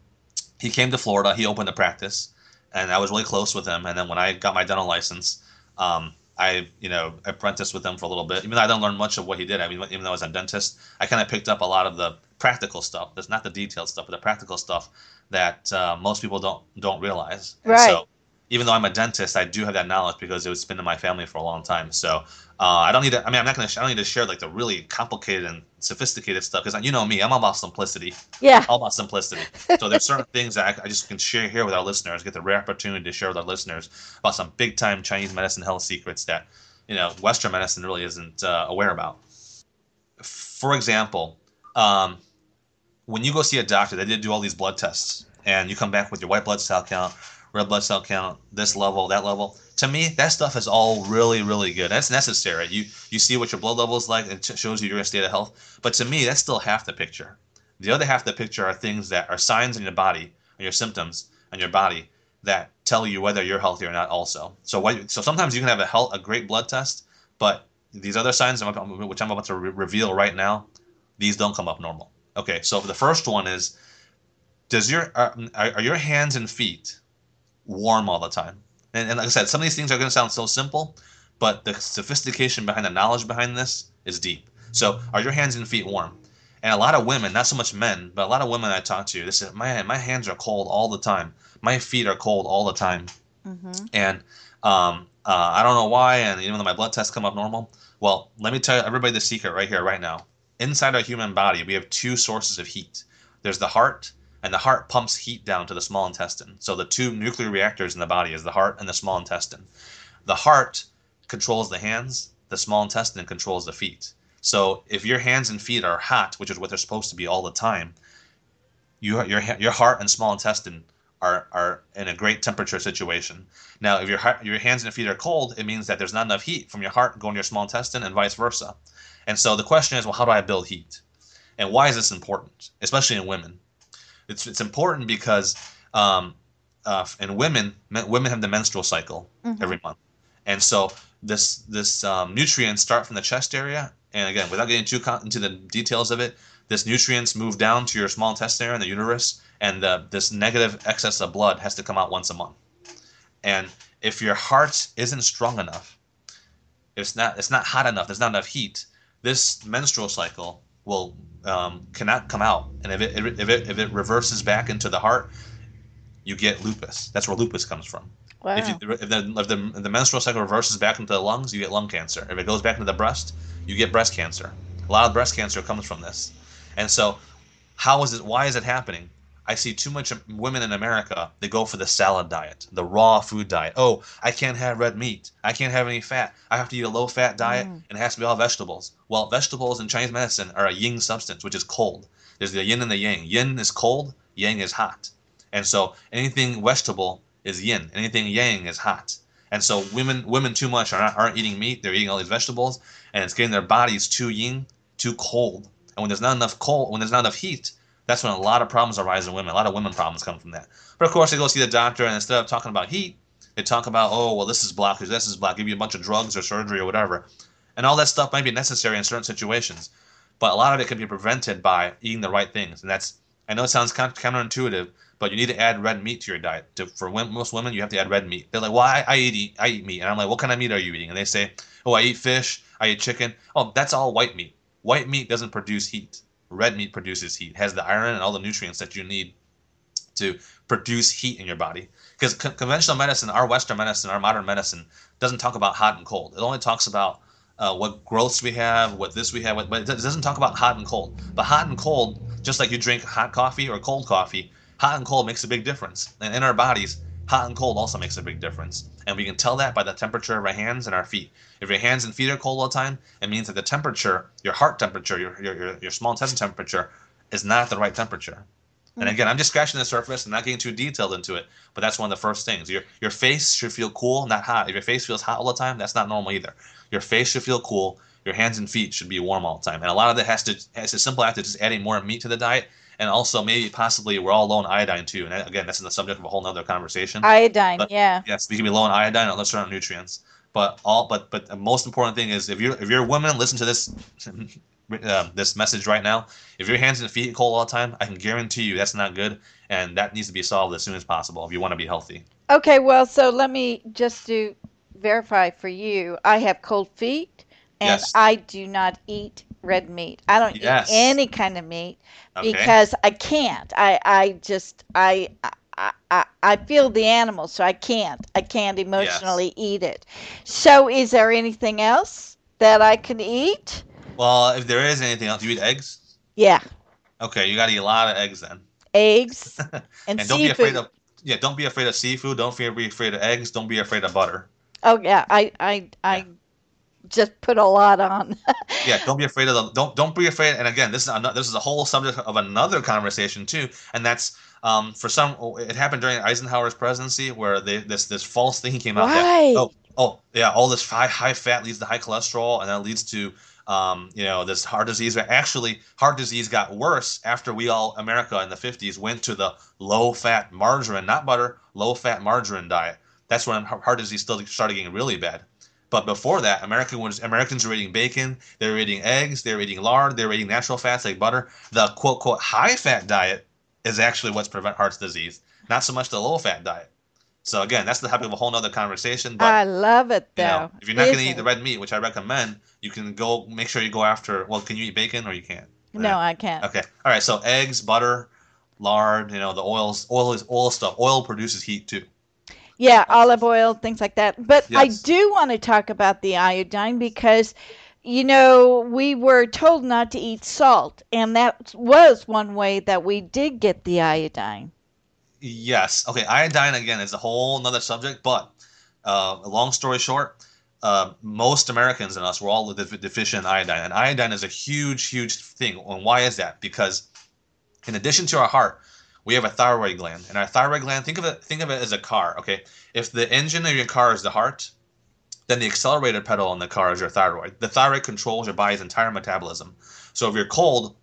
he came to Florida. He opened a practice, and I was really close with him. And then when I got my dental license, um, I you know apprenticed with him for a little bit. Even though I didn't learn much of what he did, I mean, even though I was a dentist, I kind of picked up a lot of the practical stuff. That's not the detailed stuff, but the practical stuff that uh, most people don't don't realize. And Right. So even though I'm a dentist, I do have that knowledge because it was been in my family for a long time. So uh, I don't need to. I mean, I'm not gonna. I don't need to share like the really complicated and sophisticated stuff because you know me, I'm all about simplicity. Yeah. All about simplicity. So there's certain things that I, I, just can share here with our listeners. Get the rare opportunity to share with our listeners about some big time Chinese medicine health secrets that you know Western medicine really isn't uh, aware about. For example, um, when you go see a doctor, they did do all these blood tests, and you come back with your white blood cell count red blood cell count, this level, that level. To me, that stuff is all really, really good. That's necessary. You you see what your blood level is like, it shows you your state of health. But to me, that's still half the picture. The other half of the picture are things that are signs in your body, or your symptoms in your body that tell you whether you're healthy or not. Also, so what? So sometimes you can have a health, a great blood test, but these other signs, which I'm about to re- reveal right now, these don't come up normal. Okay, so the first one is, does your are, are your hands and feet warm all the time. And, and like I said, some of these things are going to sound so simple, but the sophistication behind the knowledge behind this is deep. So, are your hands and feet warm? And a lot of women, not so much men, but a lot of women I talk to, they say, "My my hands are cold all the time. My feet are cold all the time." Mm-hmm. And um, uh, I don't know why. And even though my blood tests come up normal, well, let me tell everybody the secret right here, right now. Inside our human body, we have two sources of heat. There's the heart and the heart pumps heat down to the small intestine. So the two nuclear reactors in the body is the heart and the small intestine. The heart controls the hands, the small intestine controls the feet. So if your hands and feet are hot, which is what they're supposed to be all the time, you, your your heart and small intestine are, are in a great temperature situation. Now, if your heart, your hands and feet are cold, it means that there's not enough heat from your heart going to your small intestine and vice versa. And so the question is, well, how do I build heat? And why is this important, especially in women? It's it's important because um, uh, and women women have the menstrual cycle mm-hmm. every month, and so this this um, nutrients start from the chest area, and again, without getting too con- into the details of it, this nutrients move down to your small intestine area and the uterus, and the, this negative excess of blood has to come out once a month. And if your heart isn't strong enough, it's not it's not hot enough, there's not enough heat, this menstrual cycle will um, cannot come out, and if it, if it if it reverses back into the heart, you get lupus. That's where lupus comes from. Wow. If, you, if, the, if, the, if the menstrual cycle reverses back into the lungs, you get lung cancer. If it goes back into the breast, you get breast cancer. A lot of breast cancer comes from this. And so, how is it? Why is it happening? I see too much women in America. They go for the salad diet, the raw food diet. Oh, I can't have red meat. I can't have any fat. I have to eat a low fat diet, mm. and it has to be all vegetables. Well, vegetables in Chinese medicine are a yin substance, which is cold. There's the yin and the yang. Yin is cold, yang is hot. And so anything vegetable is yin. Anything yang is hot. And so women women too much are not, aren't eating meat. They're eating all these vegetables, and it's getting their bodies too yin, too cold. And when there's not enough cold, when there's not enough heat, that's when a lot of problems arise in women. A lot of women problems come from that. But of course, they go see the doctor, and instead of talking about heat, they talk about, oh, well, this is blockage, this is block, give you a bunch of drugs or surgery or whatever. And all that stuff might be necessary in certain situations. But a lot of it can be prevented by eating the right things. And that's, I know it sounds counterintuitive, but you need to add red meat to your diet. To, for most women, you have to add red meat. They're like, well, I, I, eat, I eat meat. And I'm like, what kind of meat are you eating? And they say, oh, I eat fish, I eat chicken. Oh, that's all white meat. White meat doesn't produce heat red meat produces heat, has the iron and all the nutrients that you need to produce heat in your body. Because co- conventional medicine, our Western medicine, our modern medicine, doesn't talk about hot and cold. It only talks about uh, what growths we have, what this we have, but it doesn't talk about hot and cold. But hot and cold, just like you drink hot coffee or cold coffee, hot and cold makes a big difference. And in our bodies, hot and cold also makes a big difference. And we can tell that by the temperature of our hands and our feet. If your hands and feet are cold all the time, it means that the temperature, your heart temperature, your, your, your small intestine temperature, is not the right temperature. And again, I'm just scratching the surface and not getting too detailed into it, but that's one of the first things. Your your face should feel cool, not hot. If your face feels hot all the time, that's not normal either. Your face should feel cool. Your hands and feet should be warm all the time. And a lot of that has to has a simple act of just adding more meat to the diet and also maybe possibly we're all low in iodine too. And again, that's in the subject of a whole nother conversation. Iodine, but, yeah. Yes, we can be low in iodine and other on nutrients. But all, but but the most important thing is if you're if you're a woman, listen to this. Uh, <laughs> this message right now. If your hands and feet cold all the time, I can guarantee you that's not good, and that needs to be solved as soon as possible if you want to be healthy. Okay, well, so let me just do verify for you. I have cold feet, and yes. I do not eat red meat. I don't yes. eat any kind of meat okay. because I can't. I I just I I, I, I feel the animal, so I can't. I can't emotionally yes. eat it. So, is there anything else that I can eat? Well, if there is anything else, you eat eggs. Yeah. Okay, you got to eat a lot of eggs then. Eggs <laughs> and, and don't seafood. be afraid of yeah. Don't be afraid of seafood. Don't be afraid of eggs. Don't be afraid of butter. Oh yeah, I I I. Yeah just put a lot on. <laughs> yeah, don't be afraid of the don't don't be afraid. And again, this is another, this is a whole subject of another conversation too, and that's um, for some, it happened during Eisenhower's presidency where they, this this false thing came out right. that oh oh yeah, all this high high fat leads to high cholesterol, and that leads to um, you know this heart disease. But Actually, heart disease got worse after we all America in the 50s went to the low fat margarine, not butter, low fat margarine diet. That's when heart disease still started getting really bad. But before that, American was, Americans were eating bacon, they were eating eggs, they were eating lard, they were eating natural fats like butter. The quote quote high fat diet is actually what's prevent heart disease, not so much the low fat diet. So again, that's the topic of a whole nother conversation. But I love it though. You know, if you're not going to eat the red meat, which I recommend, you can go make sure you go after. Well, can you eat bacon or you can't? No, I can't. Okay. All right. So eggs, butter, lard. You know the oils. Oil is oil stuff. Oil produces heat too. Yeah, olive oil, things like that. But yes. I do want to talk about the iodine because you know, we were told not to eat salt, and that was one way that we did get the iodine. Yes. Okay. Iodine again is a whole another subject, but uh, long story short, uh, most Americans and us were all deficient in iodine, and iodine is a huge, huge thing. And why is that? Because in addition to our heart, we have a thyroid gland, and our thyroid gland think of it think of it as a car. Okay, if the engine of your car is the heart, then the accelerator pedal on the car is your thyroid. The thyroid controls your body's entire metabolism. So if you're cold,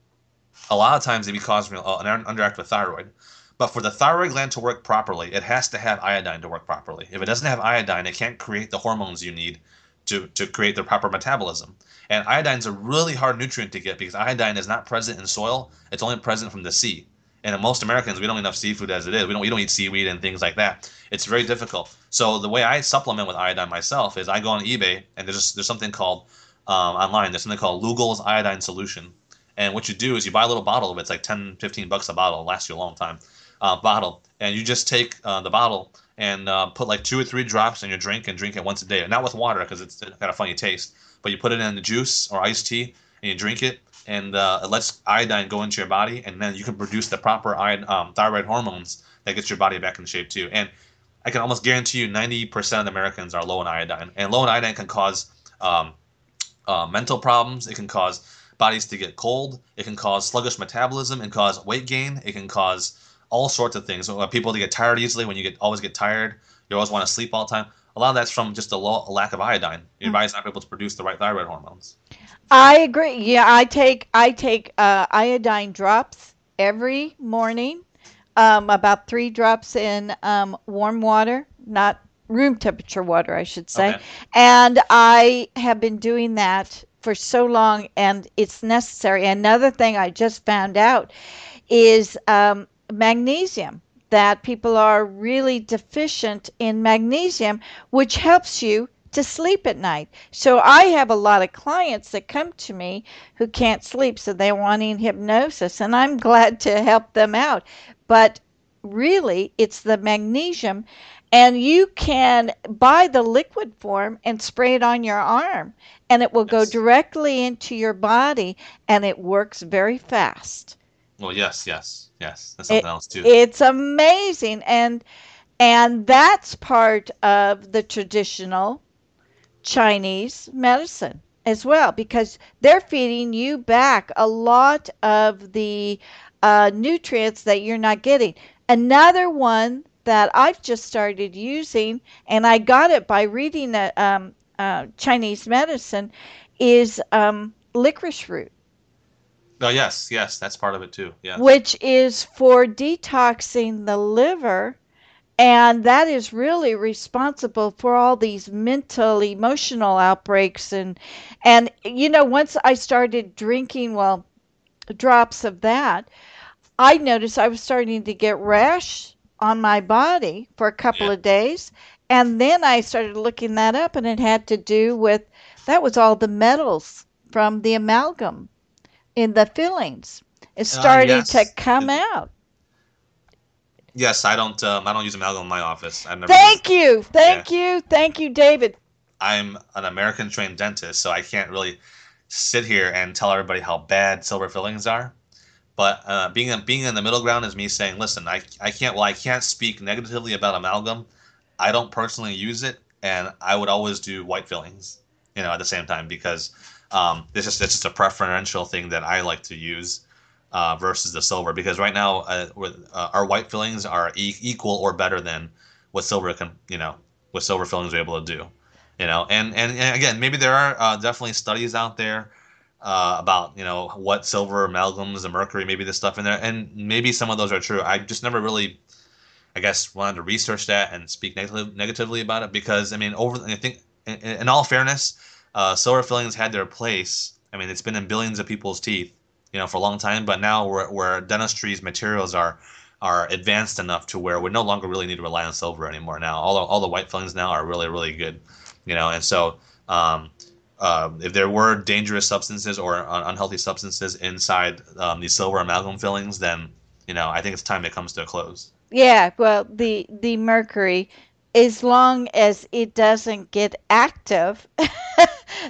a lot of times it can cause uh, an underactive thyroid. But for the thyroid gland to work properly, it has to have iodine to work properly. If it doesn't have iodine, it can't create the hormones you need to, to create the proper metabolism. And iodine is a really hard nutrient to get because iodine is not present in soil, it's only present from the sea. And most Americans, we don't eat enough seafood as it is. We don't we don't eat seaweed and things like that. It's very difficult. So the way I supplement with iodine myself is I go on eBay and there's there's something called um, online. There's something called Lugol's iodine solution. And what you do is you buy a little bottle of it. It's like 10, 15 bucks a bottle. It lasts you a long time. Uh, bottle, and you just take uh, the bottle and uh, put like two or three drops in your drink and drink it once a day. Not with water because it's got a funny taste, but you put it in the juice or iced tea and you drink it and uh, it lets iodine go into your body, and then you can produce the proper iod- um, thyroid hormones that gets your body back in shape too. And I can almost guarantee you, 90% of Americans are low in iodine, and low in iodine can cause um, uh, mental problems. It can cause bodies to get cold. It can cause sluggish metabolism. and cause weight gain. It can cause all sorts of things. People to get tired easily when you get always get tired. You always want to sleep all the time. A lot of that's from just a, low, a lack of iodine. Your mm-hmm. body's not able to produce the right thyroid hormones. I agree. Yeah, I take I take uh, iodine drops every morning, um, about three drops in um, warm water, not room temperature water, I should say. Okay. And I have been doing that for so long, and it's necessary. Another thing I just found out is um, magnesium that people are really deficient in magnesium, which helps you to sleep at night. So I have a lot of clients that come to me who can't sleep, so they're wanting hypnosis, and I'm <laughs> glad to help them out. But really, it's the magnesium, and you can buy the liquid form and spray it on your arm, and it will yes. go directly into your body, and it works very fast. Well, yes, yes, yes. That's something it, else too. It's amazing, and and that's part of the traditional Chinese medicine as well because they're feeding you back a lot of the uh, nutrients that you're not getting. Another one that I've just started using, and I got it by reading the um, uh, Chinese medicine, is um, licorice root. Oh yes, yes, that's part of it too. Yeah. Which is for detoxing the liver and that is really responsible for all these mental emotional outbreaks and and you know once i started drinking well drops of that i noticed i was starting to get rash on my body for a couple yeah. of days and then i started looking that up and it had to do with that was all the metals from the amalgam in the fillings it started uh, yes. to come out Yes, I don't. Um, I don't use amalgam in my office. I've never Thank you, thank yeah. you, thank you, David. I'm an American trained dentist, so I can't really sit here and tell everybody how bad silver fillings are. But uh, being in, being in the middle ground is me saying, listen, I, I can't well I can't speak negatively about amalgam. I don't personally use it, and I would always do white fillings, you know, at the same time because um, this is it's just a preferential thing that I like to use uh, versus the silver because right now uh, uh, our white fillings are e- equal or better than what silver can you know what silver fillings are able to do you know? And and, and again maybe there are uh, definitely studies out there uh, about you know what silver amalgams and mercury maybe the stuff in there. And maybe some of those are true. I just never really i guess wanted to research that and speak negatively, negatively about it because i mean over i think in, in all fairness uh, silver fillings had their place. I mean it's been in billions of people's teeth you know for a long time but now where, where dentistry's materials are are advanced enough to where we no longer really need to rely on silver anymore now. All the, all the white fillings now are really really good you know and so um, uh, if there were dangerous substances or unhealthy substances inside um, these silver amalgam fillings then you know i think it's time it comes to a close. Yeah well the the mercury as long as it doesn't get active <laughs>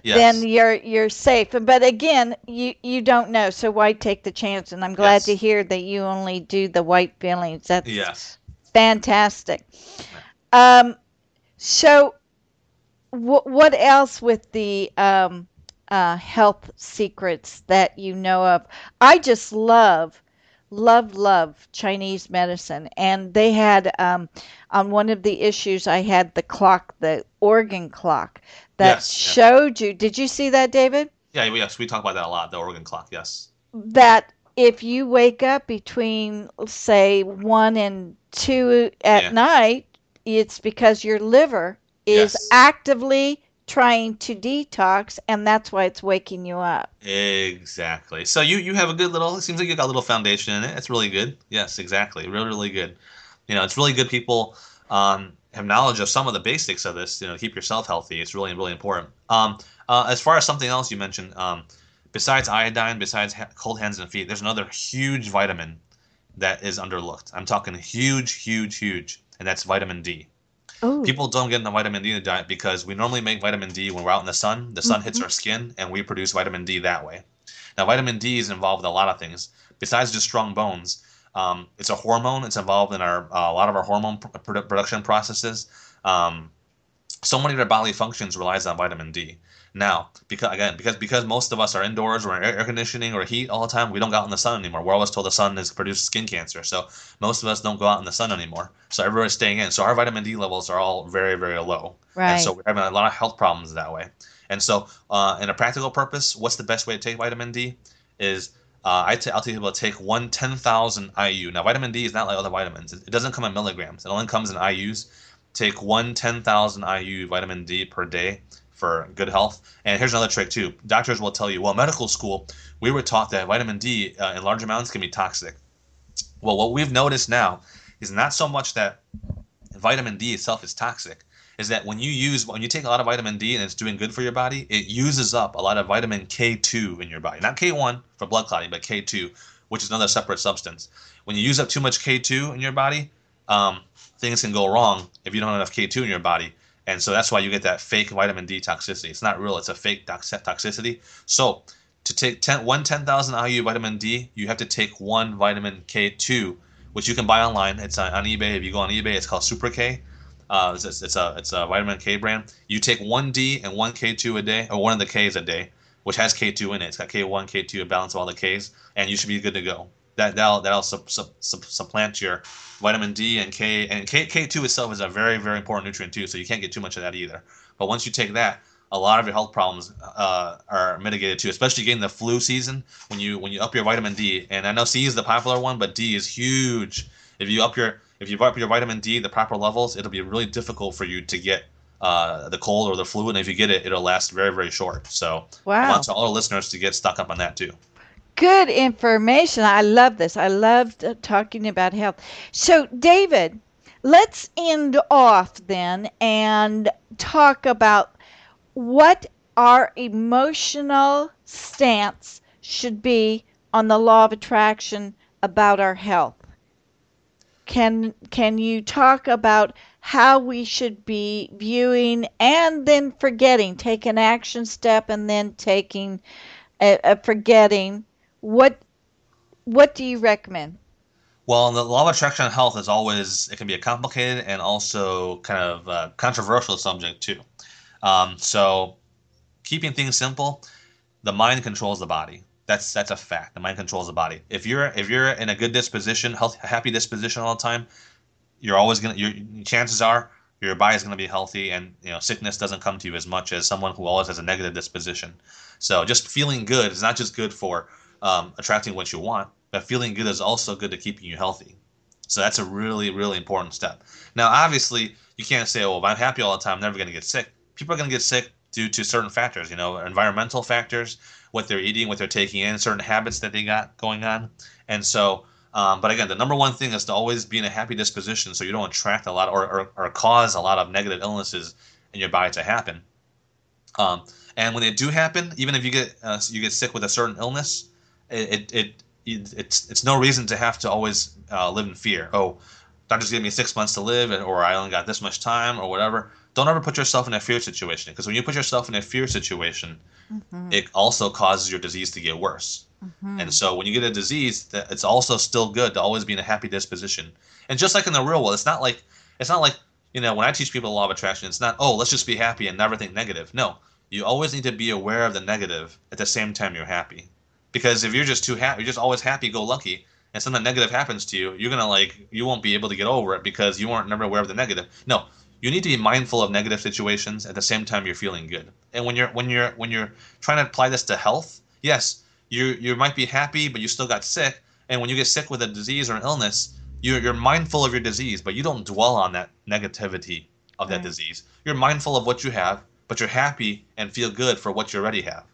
yes. then you're you're safe. But again you you don't know. So why take the chance? And i'm glad yes. to hear that you only do the white fillings that's yes. fantastic. Um so what what else with the um, uh, health secrets that you know of? I just love, love, love Chinese medicine, and they had um, on one of the issues I had the clock, the organ clock that yes, showed you. Did you see that, David? Yeah, yes, we talk about that a lot. The organ clock, yes. That if you wake up between say one and two at yeah. night, it's because your liver is yes. actively trying to detox and that's why it's waking you up. Exactly. So you you have a good little it seems like you got a little foundation in it. It's really good. Yes exactly. Really really good. You know it's really good people um, have knowledge of some of the basics of this you know keep yourself healthy. It's really really important. Um, uh, as far as something else you mentioned um, besides iodine besides ha- cold hands and feet there's another huge vitamin that is underlooked. I'm talking huge huge huge and that's vitamin d Ooh. People don't get the vitamin D in the diet because we normally make vitamin D when we're out in the sun. The sun mm-hmm. hits our skin, and we produce vitamin D that way. Now, vitamin D is involved in a lot of things besides just strong bones. Um, it's a hormone. It's involved in our uh, a lot of our hormone pr- production processes. Um, so many of our bodily functions relies on vitamin D. Now, because again, because because most of us are indoors, we're in air conditioning or heat all the time. We don't go out in the sun anymore. We're always told the sun has produced skin cancer, so most of us don't go out in the sun anymore. So everybody's staying in. So our vitamin D levels are all very very low, right? And so we're having a lot of health problems that way. And so, uh, in a practical purpose, what's the best way to take vitamin D? Is uh, I t- I'll tell people to take one 10,000 IU. Now, vitamin D is not like other vitamins. It, it doesn't come in milligrams. It only comes in IUs. Take one 10,000 IU vitamin D per day for good health. And here's another trick too. Doctors will tell you, well, medical school, we were taught that vitamin D uh, in large amounts can be toxic. Well, what we've noticed now is not so much that vitamin D itself is toxic, is that when you use when you take a lot of vitamin D and it's doing good for your body, it uses up a lot of vitamin K2 in your body. Not K1 for blood clotting, but K2, which is another separate substance. When you use up too much K2 in your body, um, things can go wrong if you don't have enough K2 in your body and so that's why you get that fake vitamin D toxicity. It's not real; it's a fake toxicity. So to take 10, one 10,000 IU vitamin D, you have to take one vitamin K2, which you can buy online. It's on, on eBay. If you go on eBay, it's called Super K. Uh, it's, it's, a it's a vitamin K brand. You take one D and one K2 a day, or one of the Ks a day, which has K2 in it. It's got K1, K2, a balance of all the Ks, and you should be good to go that that'll that'll su- su- su- supplant your vitamin D and K and K K two itself is a very very important nutrient too, so you can't get too much of that either. But once you take that, a lot of your health problems uh, are mitigated too, especially getting the flu season when you when you up your vitamin D. And I know C is the popular one, but D is huge. If you up your if you up your vitamin D the proper levels, it'll be really difficult for you to get uh, the cold or the flu, and if you get it, it'll last very very short. So wow. I want all our listeners to get stuck up on that too good information. I love this. I loved uh, talking about health. So, David, let's end off then and talk about what our emotional stance should be on the law of attraction about our health. can can you talk about how we should be viewing and then forgetting, take an action step and then taking a, a forgetting? What what do you recommend? Well, the law of attraction and health is always it can be a complicated and also kind of controversial subject too. Um, so, keeping things simple, the mind controls the body. That's that's a fact. The mind controls the body. If you're if you're in a good disposition, health, happy disposition all the time, you're always gonna. Your chances are your body's gonna be healthy, and you know sickness doesn't come to you as much as someone who always has a negative disposition. So just feeling good is not just good for um, attracting what you want, but feeling good is also good to keeping you healthy. So that's a really really important step. Now, obviously, you can't say, "Oh, if I'm happy all the time, I'm never gonna get sick." People are gonna get sick due to certain factors. You know, environmental factors what they're eating, what they're taking in, certain habits that they got going on. And so, um, but again, the number one thing is to always be in a happy disposition so you don't attract a lot or, or, or cause a lot of negative illnesses in your body to happen. Um, and when they do happen, even if you get uh, you get sick with a certain illness, it, it, it it's it's no reason to have to always uh, live in fear. Oh, doctors gave me six months to live, or I only got this much time, or whatever. Don't ever put yourself in a fear situation because when you put yourself in a fear situation, mm-hmm. it also causes your disease to get worse. Mm-hmm. And so when you get a disease, it's also still good to always be in a happy disposition. And just like in the real world, it's not like it's not like you know when I teach people the law of attraction, it's not oh let's just be happy and never think negative. No, you always need to be aware of the negative at the same time you're happy. Because if you're just too happy, you're just always happy go lucky, and something negative happens to you, you're gonna like you won't be able to get over it because you weren't never aware of the negative. No, you need to be mindful of negative situations at the same time you're feeling good. And when you're when you're when you're trying to apply this to health, yes, you you might be happy, but you still got sick. And when you get sick with a disease or an illness, you're you're mindful of your disease, but you don't dwell on that negativity of that right. disease. You're mindful of what you have, but you're happy and feel good for what you already have.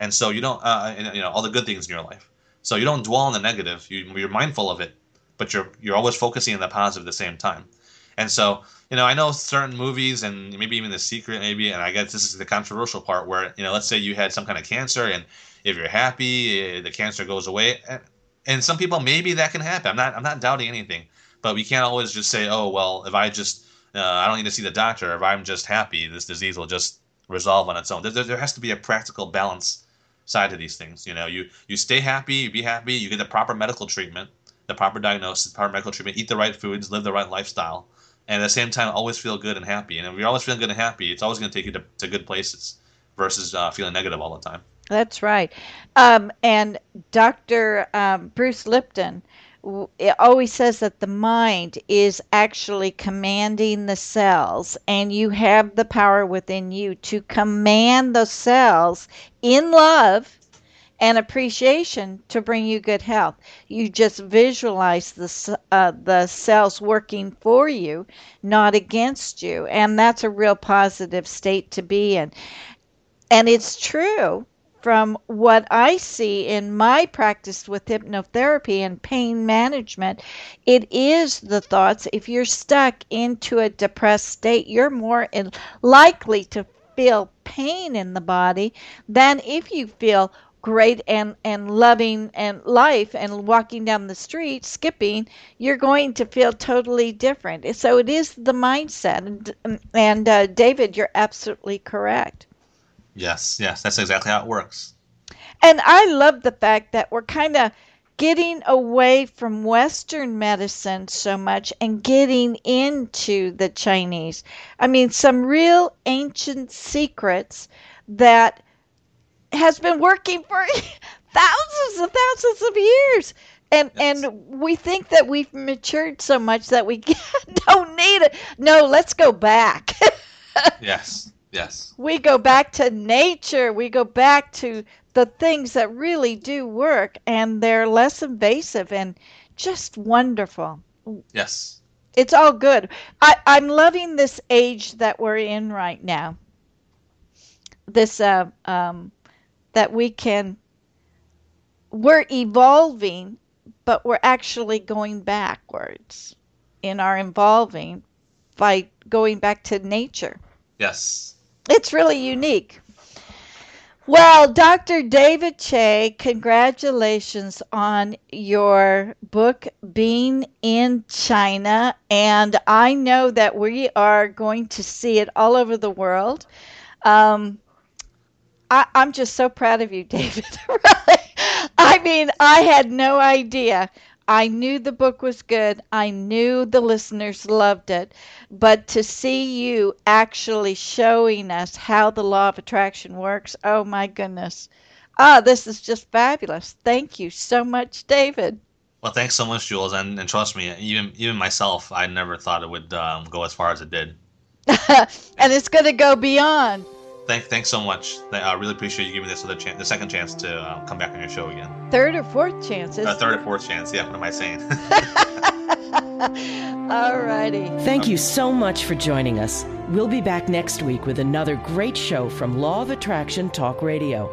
And so you don't, uh, you know, all the good things in your life. So you don't dwell on the negative. You, you're mindful of it, but you're you're always focusing on the positive at the same time. And so, you know, I know certain movies and maybe even The Secret, maybe, and I guess this is the controversial part where, you know, let's say you had some kind of cancer and if you're happy, eh, the cancer goes away. And some people, maybe that can happen. I'm not, I'm not doubting anything, but we can't always just say, oh, well, if I just, uh, I don't need to see the doctor. If I'm just happy, this disease will just resolve on its own. There, there has to be a practical balance side to these things. You know, you you stay happy, you be happy, you get the proper medical treatment, the proper diagnosis, the proper medical treatment, eat the right foods, live the right lifestyle, and at the same time always feel good and happy. And if you're always feeling good and happy, it's always going to take you to, to good places versus uh, feeling negative all the time. That's right. Um, and Dr. Um, Bruce Lipton always says that the mind is actually commanding the cells, and you have the power within you to command the cells in love and appreciation to bring you good health. You just visualize the uh, the cells working for you, not against you, and that's a real positive state to be in. And it's true from what I see in my practice with hypnotherapy and pain management, it is the thoughts. If you're stuck into a depressed state, you're more likely to feel pain in the body than if you feel great and and loving and life and walking down the street skipping you're going to feel totally different. So it is the mindset. And, and uh, david you're absolutely correct yes yes that's exactly how it works and i love the fact that we're kind of getting away from western medicine so much and getting into the chinese i mean some real ancient secrets that has been working for <laughs> thousands and thousands of years. And yes. and we think that we've matured so much that we <laughs> don't need it. No, let's go back. <laughs> yes. Yes. We go back to nature. We go back to the things that really do work and they're less invasive and just wonderful. Yes. It's all good. I, I'm loving this age that we're in right now. This uh, um, that we can we're evolving but we're actually going backwards in our evolving by going back to nature yes it's really unique Well, Dr. David Che, congratulations on your book being in China. And I know that we are going to see it all over the world. Um, I, I'm just so proud of you, <laughs> David. <laughs> really. I mean, I had no idea. I knew the book was good. I knew the listeners loved it. But to see you actually showing us how the law of attraction works, oh my goodness. Ah, this is just fabulous. Thank you so much, David. Well, thanks so much, Jewels, and, and trust me, even even myself, I never thought it would um, go as far as it did. <laughs> and it's going to go beyond. Thank, thanks so much. I really appreciate you giving me this other chance, the second chance to um, come back on your show again. Third or fourth chance? Uh, third or fourth chance. Yeah. What am I saying? <laughs> <laughs> All righty. Thank you so much for joining us. We'll be back next week with another great show from Law of Attraction Talk Radio.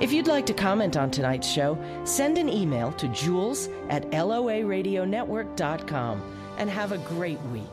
If you'd like to comment on tonight's show, send an email to jewels at loaradionetwork.com and have a great week.